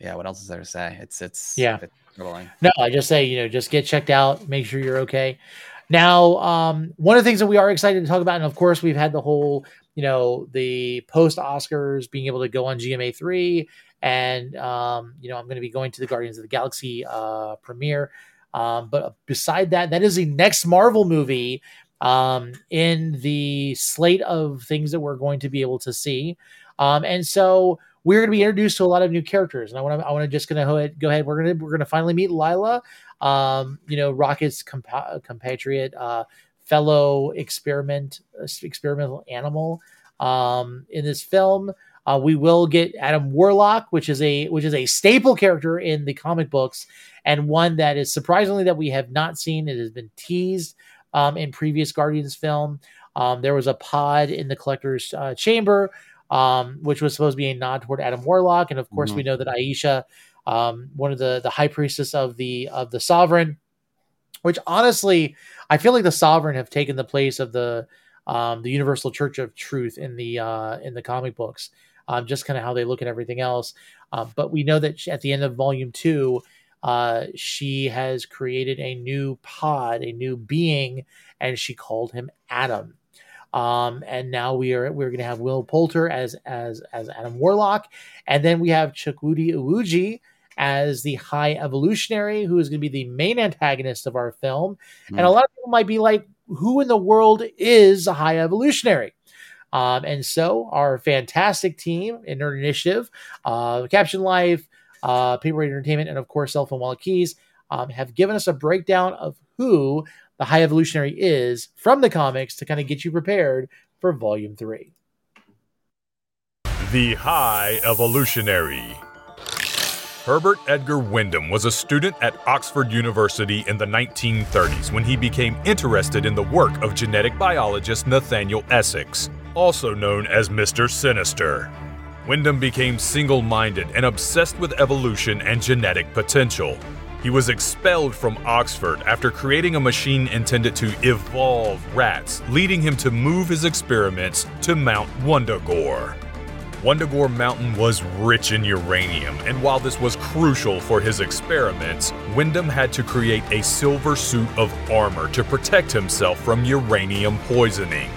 yeah, what else is there to say? It's it's Yeah. it's. No, I just say, you know, just get checked out, make sure you're okay. Now, um, one of the things that we are excited to talk about, and of course, we've had the whole, you know, the post Oscars being able to go on GMA3, and, um, you know, I'm going to be going to the Guardians of the Galaxy uh, premiere Um, but beside that, that is the next Marvel movie um, in the slate of things that we're going to be able to see. Um, and so we're going to be introduced to a lot of new characters. And I want to, I want to just going to go ahead. We're going to, we're going to finally meet Lylla, um, you know, Rocket's compa- compatriot, uh, fellow experiment, experimental animal um, in this film. Uh, we will get Adam Warlock, which is a which is a staple character in the comic books, and one that is surprisingly that we have not seen. It has been teased um, in previous Guardians film. Um, there was a pod in the collector's uh, chamber, um, which was supposed to be a nod toward Adam Warlock, and of course mm-hmm. we know that Ayesha, um, one of the the high priestess of the of the Sovereign, which honestly I feel like the Sovereign have taken the place of the um, the Universal Church of Truth in the uh, in the comic books um, just kind of how they look at everything else. Um, but we know that at the end of volume two, uh, she has created a new pod, a new being, and she called him Adam. Um, and now we are we're going to have Will Poulter as as as Adam Warlock, and then we have Chukwudi Iwuji as the High Evolutionary, who is going to be the main antagonist of our film. Mm. And a lot of people might be like, "Who in the world is a High Evolutionary?" Um, and so our fantastic team in Nerd Initiative, uh, Caption Life, uh, Paper Entertainment, and of course, Cell Phone Wallet Keys um, have given us a breakdown of who the High Evolutionary is from the comics to kind of get you prepared for Volume 3. The High Evolutionary. Herbert Edgar Wyndham was a student at Oxford University in the 1930s when he became interested in the work of genetic biologist Nathaniel Essex also known as Mr. Sinister. Wyndham became single minded and obsessed with evolution and genetic potential. He was expelled from Oxford after creating a machine intended to evolve rats, leading him to move his experiments to Mount Wundagore. Wundagore Mountain was rich in uranium, and while this was crucial for his experiments, Wyndham had to create a silver suit of armor to protect himself from uranium poisoning.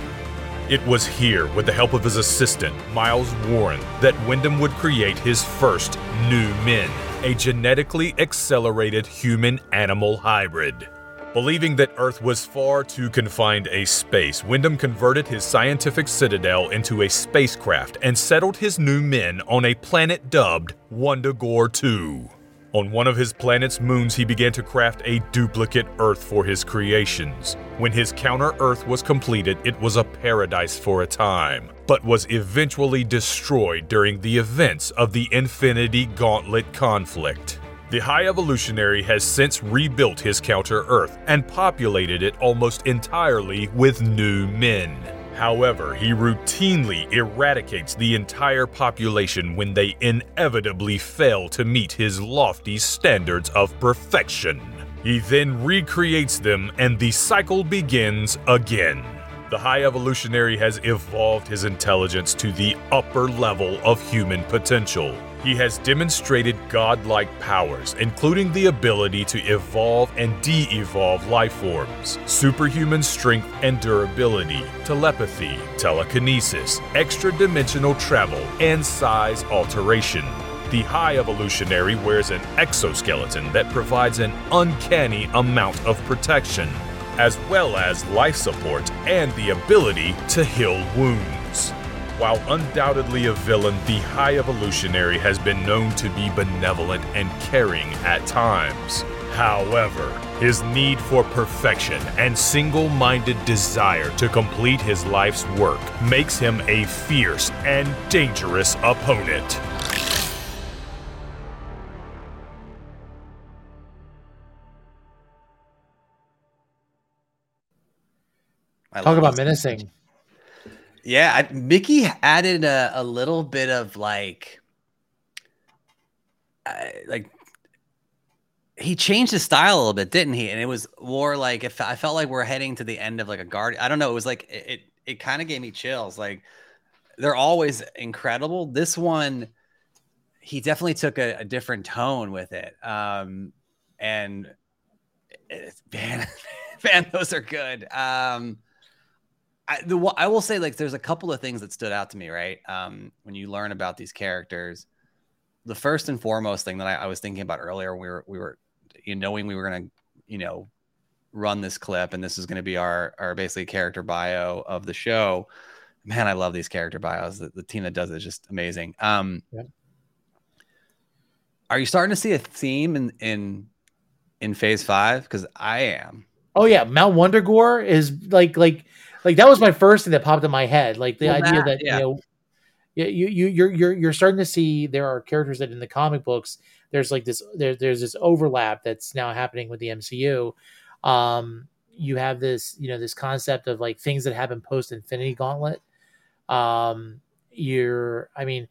It was here, with the help of his assistant, Miles Warren, that Wyndham would create his first New Men, a genetically accelerated human animal hybrid. Believing that Earth was far too confined a space, Wyndham converted his scientific citadel into a spacecraft and settled his new men on a planet dubbed Wundagore 2. On one of his planet's moons, he began to craft a duplicate Earth for his creations. When his counter Earth was completed, it was a paradise for a time, but was eventually destroyed during the events of the Infinity Gauntlet conflict. The High Evolutionary has since rebuilt his counter Earth and populated it almost entirely with new men. However, he routinely eradicates the entire population when they inevitably fail to meet his lofty standards of perfection. He then recreates them and the cycle begins again. The High Evolutionary has evolved his intelligence to the upper level of human potential. He has demonstrated godlike powers, including the ability to evolve and de evolve life forms, superhuman strength and durability, telepathy, telekinesis, extra dimensional travel, and size alteration. The High Evolutionary wears an exoskeleton that provides an uncanny amount of protection, as well as life support and the ability to heal wounds. While undoubtedly a villain, the High Evolutionary has been known to be benevolent and caring at times. However, his need for perfection and single minded desire to complete his life's work makes him a fierce and dangerous opponent. Talk about menacing. Yeah, I, Mickey added a, a little bit of like, like he changed his style a little bit, didn't he? And it was more like if I felt like we're heading to the end of like a guard. I don't know. It was like it. It, it kind of gave me chills. Like they're always incredible. This one, he definitely took a, a different tone with it. Um, and it, man, [laughs] man, those are good. Um, I, the, I will say like there's a couple of things that stood out to me right um, when you learn about these characters the first and foremost thing that I, I was thinking about earlier we were we were you know, knowing we were going to you know, run this clip and this is going to be our our basically character bio of the show. Man, I love these character bios. The, the team that does it is just amazing. Um, Yeah. Are you starting to see a theme in in in Phase Five? Because I am. Oh yeah, Mount Wundagore is like like like that was my first thing that popped in my head. Like the Well, idea that- that yeah. you know, you you you're you're you're starting to see there are characters that in the comic books there's like this there, there's this overlap that's now happening with the MCU. Um, you have this you know this concept of like things that happen post Infinity Gauntlet. Um, you're I mean,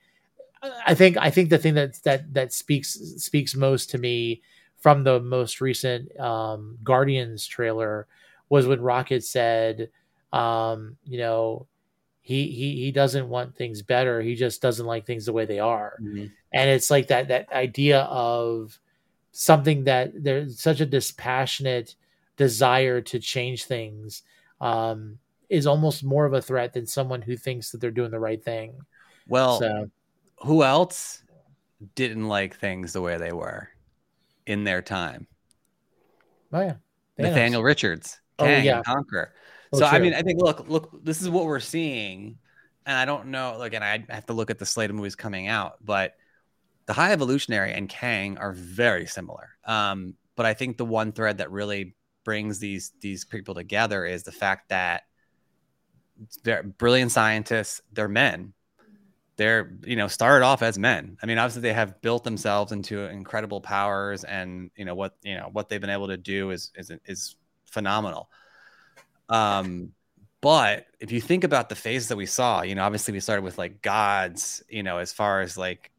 I think I think the thing that that that speaks speaks most to me from the most recent um, Guardians trailer was when Rocket said, um, you know, he he he doesn't want things better. He just doesn't like things the way they are. And it's like that that idea of something that there's such a dispassionate desire to change things um, is almost more of a threat than someone who thinks that they're doing the right thing. Well, So- who else didn't like things the way they were in their time? Oh yeah, Thanos. Nathaniel Richards, Oh, Kang, yeah. and Conqueror. Oh, so I mean, I think look, look, this is what we're seeing, and I don't know. Like, and I have to look at the slate of movies coming out, but the High Evolutionary and Kang are very similar. Um, but I think the one thread that really brings these these people together is the fact that they're brilliant scientists. They're men. They're you know started off as men. I mean, obviously they have built themselves into incredible powers, and you know what you know what they've been able to do is is is phenomenal. Um, but if you think about the phases that we saw, you know, obviously we started with like gods, you know, as far as like,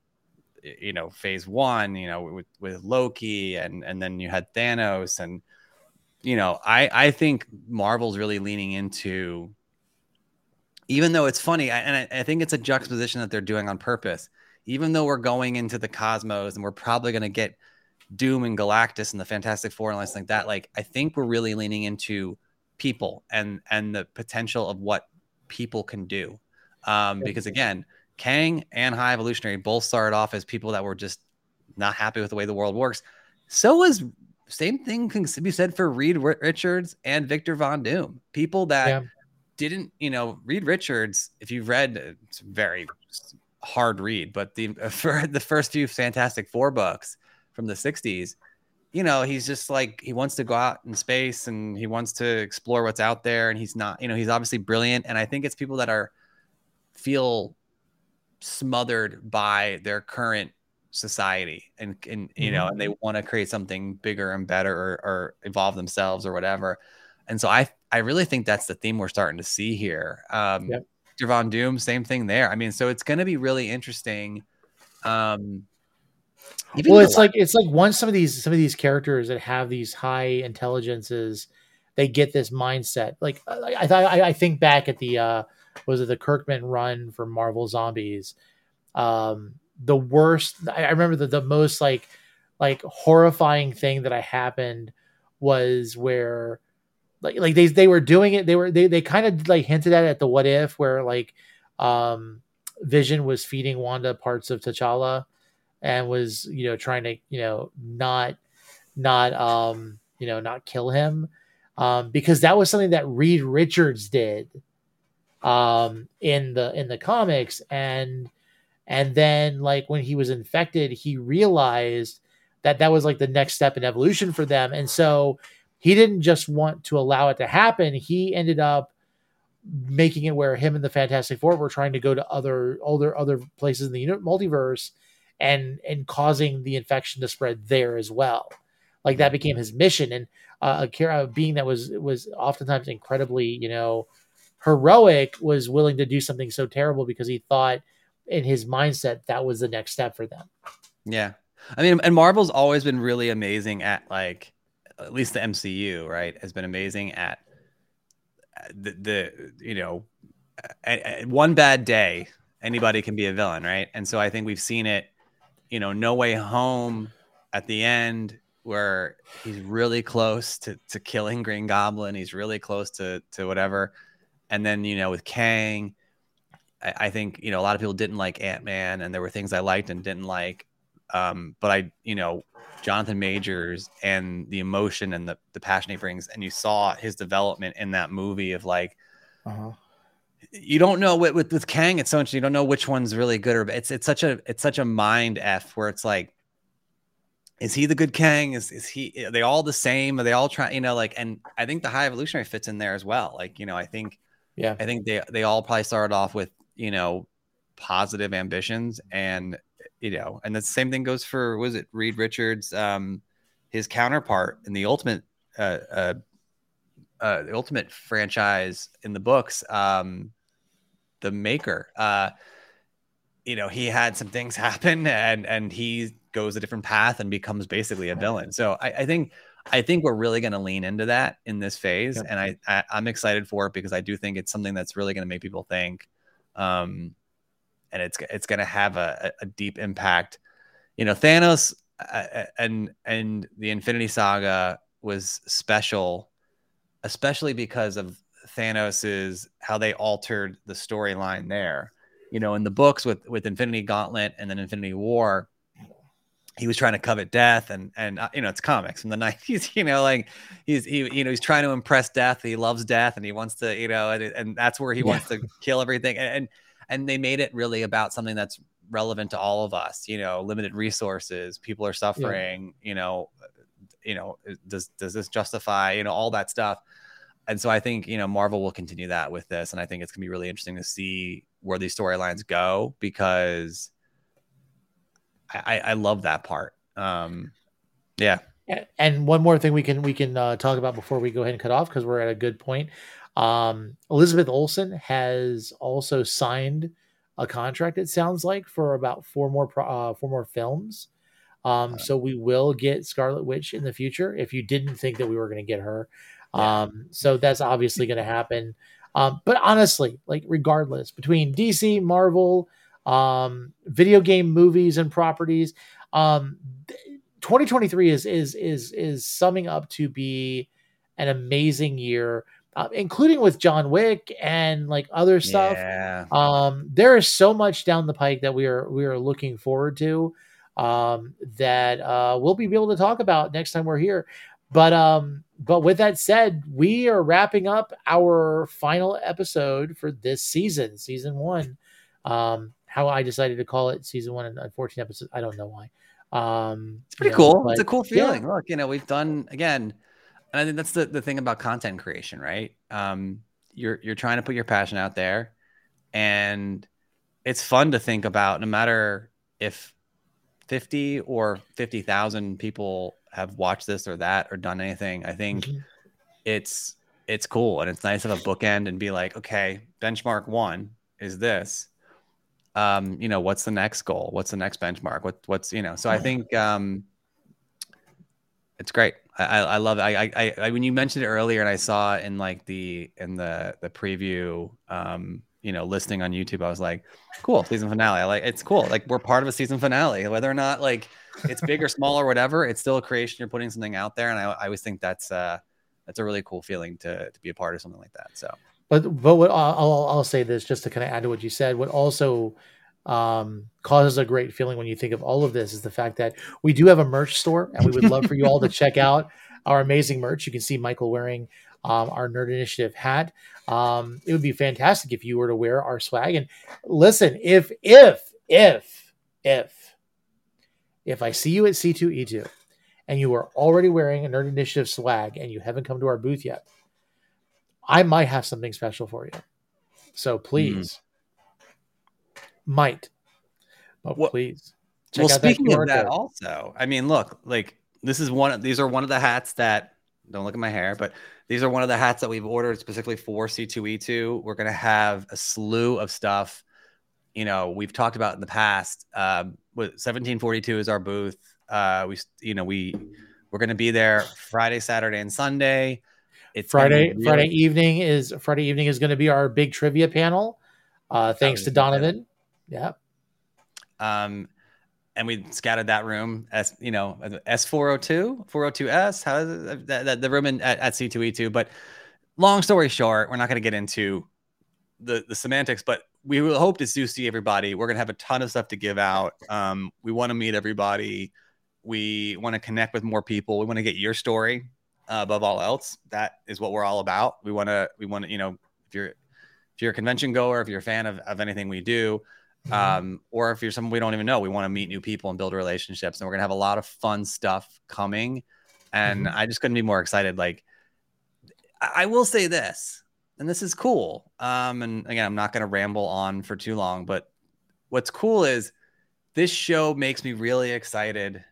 you know, phase one, you know, with, with Loki and, and then you had Thanos and, you know, I, I think Marvel's really leaning into, even though it's funny, I, and I, I think it's a juxtaposition that they're doing on purpose, even though we're going into the cosmos and we're probably going to get Doom and Galactus and the Fantastic Four and things like that. Like, I think we're really leaning into people and and the potential of what people can do. Um, because again, Kang and High Evolutionary both started off as people that were just not happy with the way the world works. So was same thing can be said for Reed Richards and Victor Von Doom. People that Yeah. didn't, you know, Reed Richards. If you've read, it's very hard read, but the [laughs] for the first few Fantastic Four books from the '60s, you know, he's just like he wants to go out in space and he wants to explore what's out there, and he's not, you know, he's obviously brilliant. And I think it's people that are feel smothered by their current society and and you know Mhm. and they want to create something bigger and better or, or evolve themselves or whatever and so i i really think that's the theme we're starting to see here um Yep. Javon doom same thing there i mean so it's going to be really interesting um even well it's like it's like once some of these some of these characters that have these high intelligences they get this mindset. Like i i, I I think back at the uh was it the kirkman run for marvel zombies? Um the worst i I remember the, the most like like horrifying thing that i happened was where like like they they were doing it they were they, they kind of like hinted at it at the what if where like um vision was feeding wanda parts of t'challa and was you know trying to you know not not um you know not kill him um because that was something that Reed Richards did um in the in the comics. And and then like when he was infected he realized that that was like the next step in evolution for them. And so he didn't just want to allow it to happen. He ended up making it where him and the Fantastic Four were trying to go to other other other places in the multiverse and and causing the infection to spread there as well. Like that became his mission, and uh, a, being that was was oftentimes incredibly you know heroic was willing to do something so terrible because he thought in his mindset that was the next step for them. Yeah. I mean, and Marvel's always been really amazing at like, at least the MCU, right? Has been amazing at the, the you know, a, a- one bad day, anybody can be a villain, right? And so I think we've seen it, you know, No Way Home at the end where he's really close to, to killing Green Goblin. He's really close to, to whatever. And then, you know, with Kang, I, I think, you know, a lot of people didn't like Ant-Man and there were things I liked and didn't like Um, but I, you know, Jonathan Majors and the emotion and the, the passion he brings, and you saw his development in that movie of like, Uh-huh. You don't know with, with with Kang. It's so interesting. You don't know which one's really good or it's it's such a it's such a mind f where it's like, is he the good Kang? Is is he? Are they all the same? Are they all trying? You know, like, and I think the High Evolutionary fits in there as well. Like, you know, I think, Yeah. I think they they all probably started off with you know positive ambitions and you know, and the same thing goes for was it Reed Richards, um, his counterpart in the Ultimate uh, uh, uh, the Ultimate franchise in the books, um, the Maker. Uh, you know, he had some things [laughs] happen, and and he goes a different path and becomes basically a villain. So I, I think I think we're really going to lean into that in this phase, Yep. and I, I I'm excited for it because I do think it's something that's really going to make people think, um, and it's it's going to have a, a a deep impact. You know, Thanos uh, and and the Infinity Saga was special, especially because of Thanos's how they altered the storyline there. You know, in the books with with Infinity Gauntlet and then Infinity War, he was trying to covet death and and uh, you know it's comics from the [laughs] 90s you know like he's he you know he's trying to impress death he loves death and he wants to you know and, and that's where he Yeah. wants to kill everything and, and and they made it really about something that's relevant to all of us you know limited resources people are suffering you know you know does does this justify you know all that stuff and so i think you know marvel will continue that with this and i think it's going to be really interesting to see where these storylines go because I, I love that part. Um, yeah. And one more thing we can we can uh, talk about before we go ahead and cut off because we're at a good point. Um, Elizabeth Olsen has also signed a contract. It sounds like for about four more pro- uh, four more films. Um, so we will get Scarlet Witch in the future. If you didn't think that we were going to get her, um, so that's obviously going to happen. Um, but honestly, like regardless, between DC, Marvel, um, video game movies and properties, um, 2023 is is is is summing up to be an amazing year, uh, including with John Wick and like other stuff. Yeah. Um, there is so much down the pike that we are we are looking forward to um, that uh, we'll be able to talk about next time we're here. But um, but with that said, we are wrapping up our final episode for this season, season one. Um, how I decided to call it season one and uh, 14 episodes, I don't know why. Um, It's pretty you know, cool. it's a but cool yeah. feeling. Look, you know, we've done again, and I think that's the, the thing about content creation, right? Um, you're you're trying to put your passion out there, and it's fun to think about. No matter if fifty or fifty thousand people have watched this or that or done anything, I think Mhm. it's it's cool and it's nice to have a bookend and be like, okay, benchmark one is this. Um, you know, what's the next goal? What's the next benchmark? What what's you know? So I think um it's great. I, I I love it. I, I I when you mentioned it earlier and I saw in like the in the the preview um you know listing on YouTube, I was like, cool, season finale. I like it's cool. Like we're part of a season finale. Whether or not like it's big or small or whatever, it's still a creation. You're putting something out there. And I, I always think that's uh that's a really cool feeling to to be a part of something like that. So But but what I'll, I'll I'll say this just to kind of add to what you said. What also um, causes a great feeling when you think of all of this is the fact that we do have a merch store, and we would love for you all to [laughs] check out our amazing merch. You can see Michael wearing um, our Nerd Initiative hat. Um, it would be fantastic if you were to wear our swag. And listen, if if if if if I see you at C2E2 and you are already wearing a Nerd Initiative swag and you haven't come to our booth yet, I might have something special for you. So please, might, but Well- please. well, out speaking QR of that, also, I mean, look, like this is one. of These are one of the hats that don't look at my hair, but these are one of the hats that we've ordered specifically for C2E2. We're gonna have a slew of stuff. You know, we've talked about in the past. Um, with 1742 is our booth. Uh, we, you know, we we're gonna be there Friday, Saturday, and Sunday. It's Friday really- Friday evening is Friday evening is going to be our big trivia panel. Uh, thanks to good. Donovan. Yeah. Um, and we scattered that room as you know S402, 402S. How it? That, that, the room in, at, at C2E2. But long story short, we're not going to get into the the semantics. But we will hope to see everybody. We're gonna have a ton of stuff to give out. Um, we want to meet everybody. We want to connect with more people. We want to get your story uh, above all else. That is what we're all about. We want to. We want to. You know, if you're if you're a convention goer, if you're a fan of, of anything we do. Um, or if you're someone we don't even know, we want to meet new people and build relationships. And we're gonna have a lot of fun stuff coming. And Mm-hmm. I just couldn't be more excited. Like, I, I will say this, and this is cool. Um, and again, I'm not gonna ramble on for too long, but what's cool is this show makes me really excited.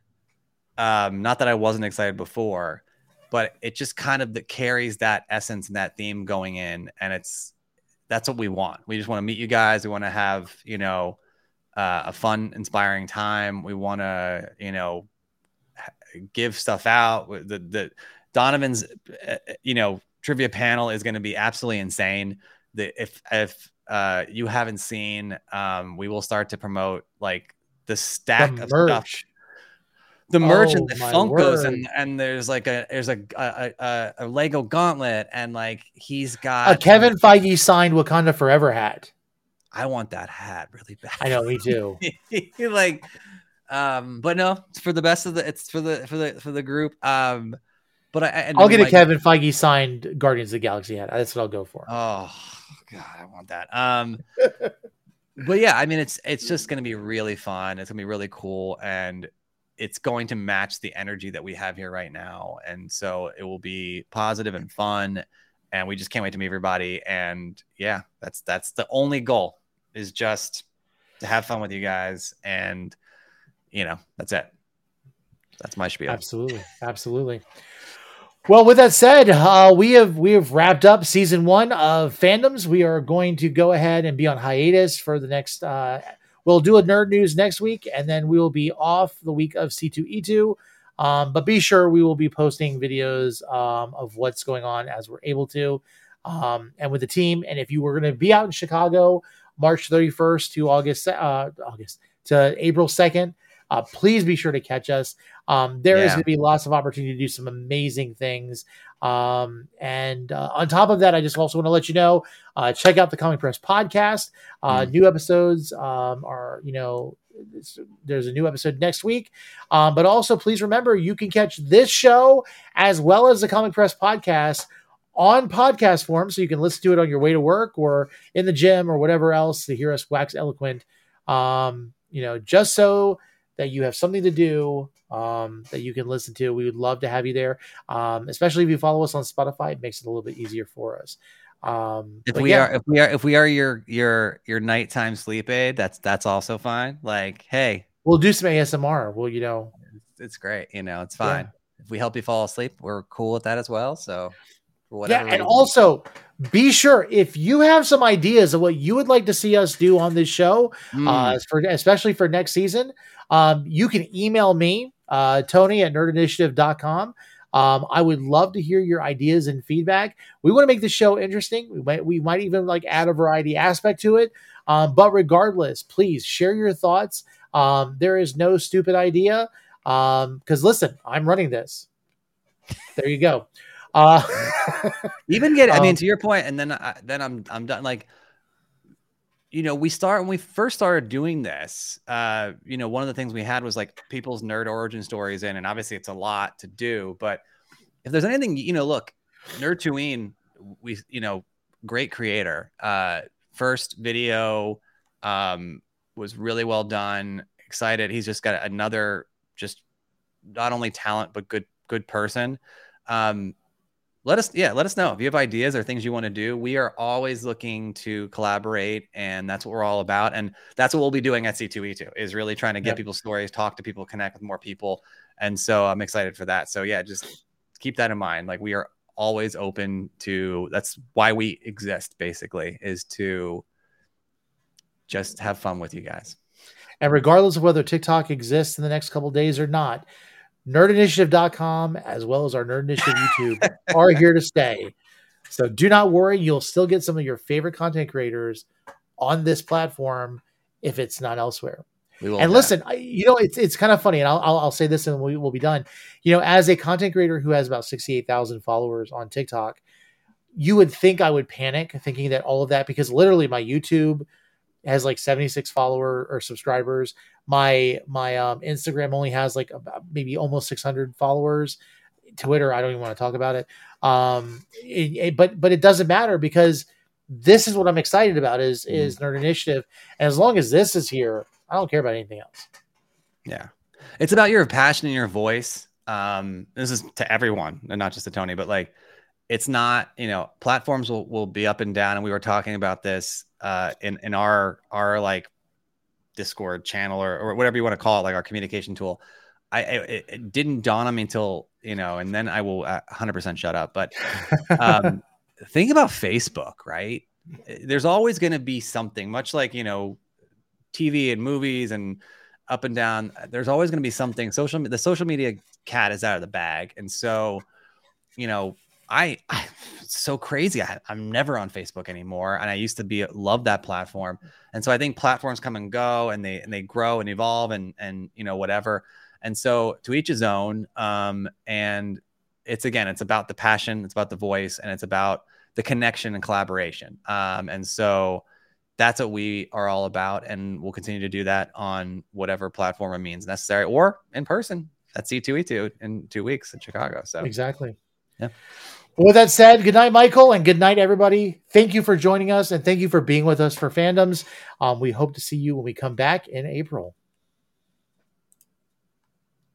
Um, not that I wasn't excited before, but it just kind of that carries that essence and that theme going in, and it's that's what we want. We just want to meet you guys. We want to have you know uh, a fun, inspiring time. We want to you know give stuff out. The the Donovan's uh, you know trivia panel is going to be absolutely insane. The if if uh, you haven't seen, um, we will start to promote like the stack The of stuff merch. The merch Oh, and the Funkos and and there's like a there's a a, a a Lego gauntlet and like he's got A Kevin Feige signed Wakanda Forever hat. I want that hat really bad. I know, me too. [laughs] like um but no, it's for the best of the it's for the for the for the group. Um but I and I'll get a Kevin Feige signed Guardians of the Galaxy hat. That's what I'll go for. Oh god, I want that. Um but yeah, I mean it's it's just going to be really fun. It's going to be really cool and it's going to match the energy that we have here right now. And so it will be positive and fun and we just can't wait to meet everybody and yeah, that's that's the only goal is just to have fun with you guys and you know, that's it. That's my spiel. Absolutely, absolutely. Well, with that said, uh, we have we have wrapped up season one of fandoms. We are going to go ahead and be on hiatus for the next. Uh, we'll do a nerd news next week, and then we will be off the week of C two E two. Um, but be sure we will be posting videos um, of what's going on as we're able to, um, and with the team. And if you were going to be out in Chicago, March thirty first to August uh, August to April second. Uh, please be sure to catch us. Um, there is Yeah. going to be lots of opportunity to do some amazing things. Um, and uh, on top of that, I just also want to let you know uh, check out the Comic Press podcast. Uh, New episodes um, are, you know, there's a new episode next week. Um, but also, please remember you can catch this show as well as the Comic Press podcast on podcast form. So you can listen to it on your way to work or in the gym or whatever else to hear us wax eloquent. Um, you know, just so that you have something to do um, that you can listen to. We would love to have you there, um, especially if you follow us on Spotify. It makes it a little bit easier for us. Um, If we yeah, are if we are if we are your your your nighttime sleep aid, that's that's also fine. Like, hey, we'll do some ASMR. Well, you know, it's great. You know, it's Yeah. fine. If we help you fall asleep, we're cool with that as well. So, for yeah, and also be sure if you have some ideas of what you would like to see us do on this show, uh, Mm. for especially for next season, um, you can email me, uh, Tony at nerdinitiative.com. Um, I would love to hear your ideas and feedback. We want to make the show interesting. We might we might even like add a variety aspect to it. Um, but regardless, please share your thoughts. Um, there is no stupid idea. Um, because listen, I'm running this. There you go. Uh, [laughs] even get. I mean, um, to your point, and then I, then I'm I'm done. Like, you know, we start when we first started doing this. Uh, you know, one of the things we had was like people's nerd origin stories in, and obviously it's a lot to do. But if there's anything, you know, look, Nerd Tueen, we you know, great creator. Uh, first video um was really well done. Excited. He's just got another just not only talent but good good person. Um, let us yeah let us know. If you have ideas or things you want to do we are always looking to collaborate and that's what we're all about and that's what we'll be doing at c2e2 is really trying to get Yep. people's stories talk to people connect with more people and so i'm excited for that. So yeah just keep that in mind. Like we are always open to that's why we exist basically is to just have fun with you guys. And regardless of whether TikTok exists in the next couple days or not, nerdinitiative.com as well as our Nerd Initiative YouTube are here to stay. So do not worry, you'll still get some of your favorite content creators on this platform if it's not elsewhere. we And listen, I, you know, it's it's kind of funny, and I'll, I'll I'll say this, and we will be done. You know, as a content creator who has about sixty eight thousand followers on TikTok, you would think I would panic thinking that all of that because literally my YouTube has like 76 follower or subscribers. My my um, Instagram only has like about maybe almost 600 followers. Twitter, I don't even want to talk about it. Um, it, it- but but it doesn't matter because this is what I'm excited about is is Nerd Initiative, and as long as this is here, I don't care about anything else. Yeah. It's about your passion and your voice. Um, this is to everyone and not just to Tony, but like it's not, you know, platforms will, will be up and down. And we were talking about this uh in, in our our like Discord channel or, or whatever you want to call it, like our communication tool. I it, it didn't dawn on me until, you know, and then I will uh, 100% shut up. But um [laughs] think about Facebook, right? There's always going to be something, much like, you know, TV and movies and up and down. There's always going to be something. Social, the social media cat is out of the bag, and so, you know, I, I it's so crazy. I, I'm never on Facebook anymore, and I used to be love that platform. And so I think platforms come and go, and they and they grow and evolve, and and you know whatever. And so to each his own. Um, and it's again, it's about the passion, it's about the voice, and it's about the connection and collaboration. Um, and so that's what we are all about and we'll continue to do that on whatever platform it means necessary or in person at c2e2 in two weeks in chicago so Exactly. Yeah. Well, with that said, good night, Michael, and good night, everybody. Thank you for joining us, and thank you for being with us for fandoms. Um, we hope to see you when we come back in April.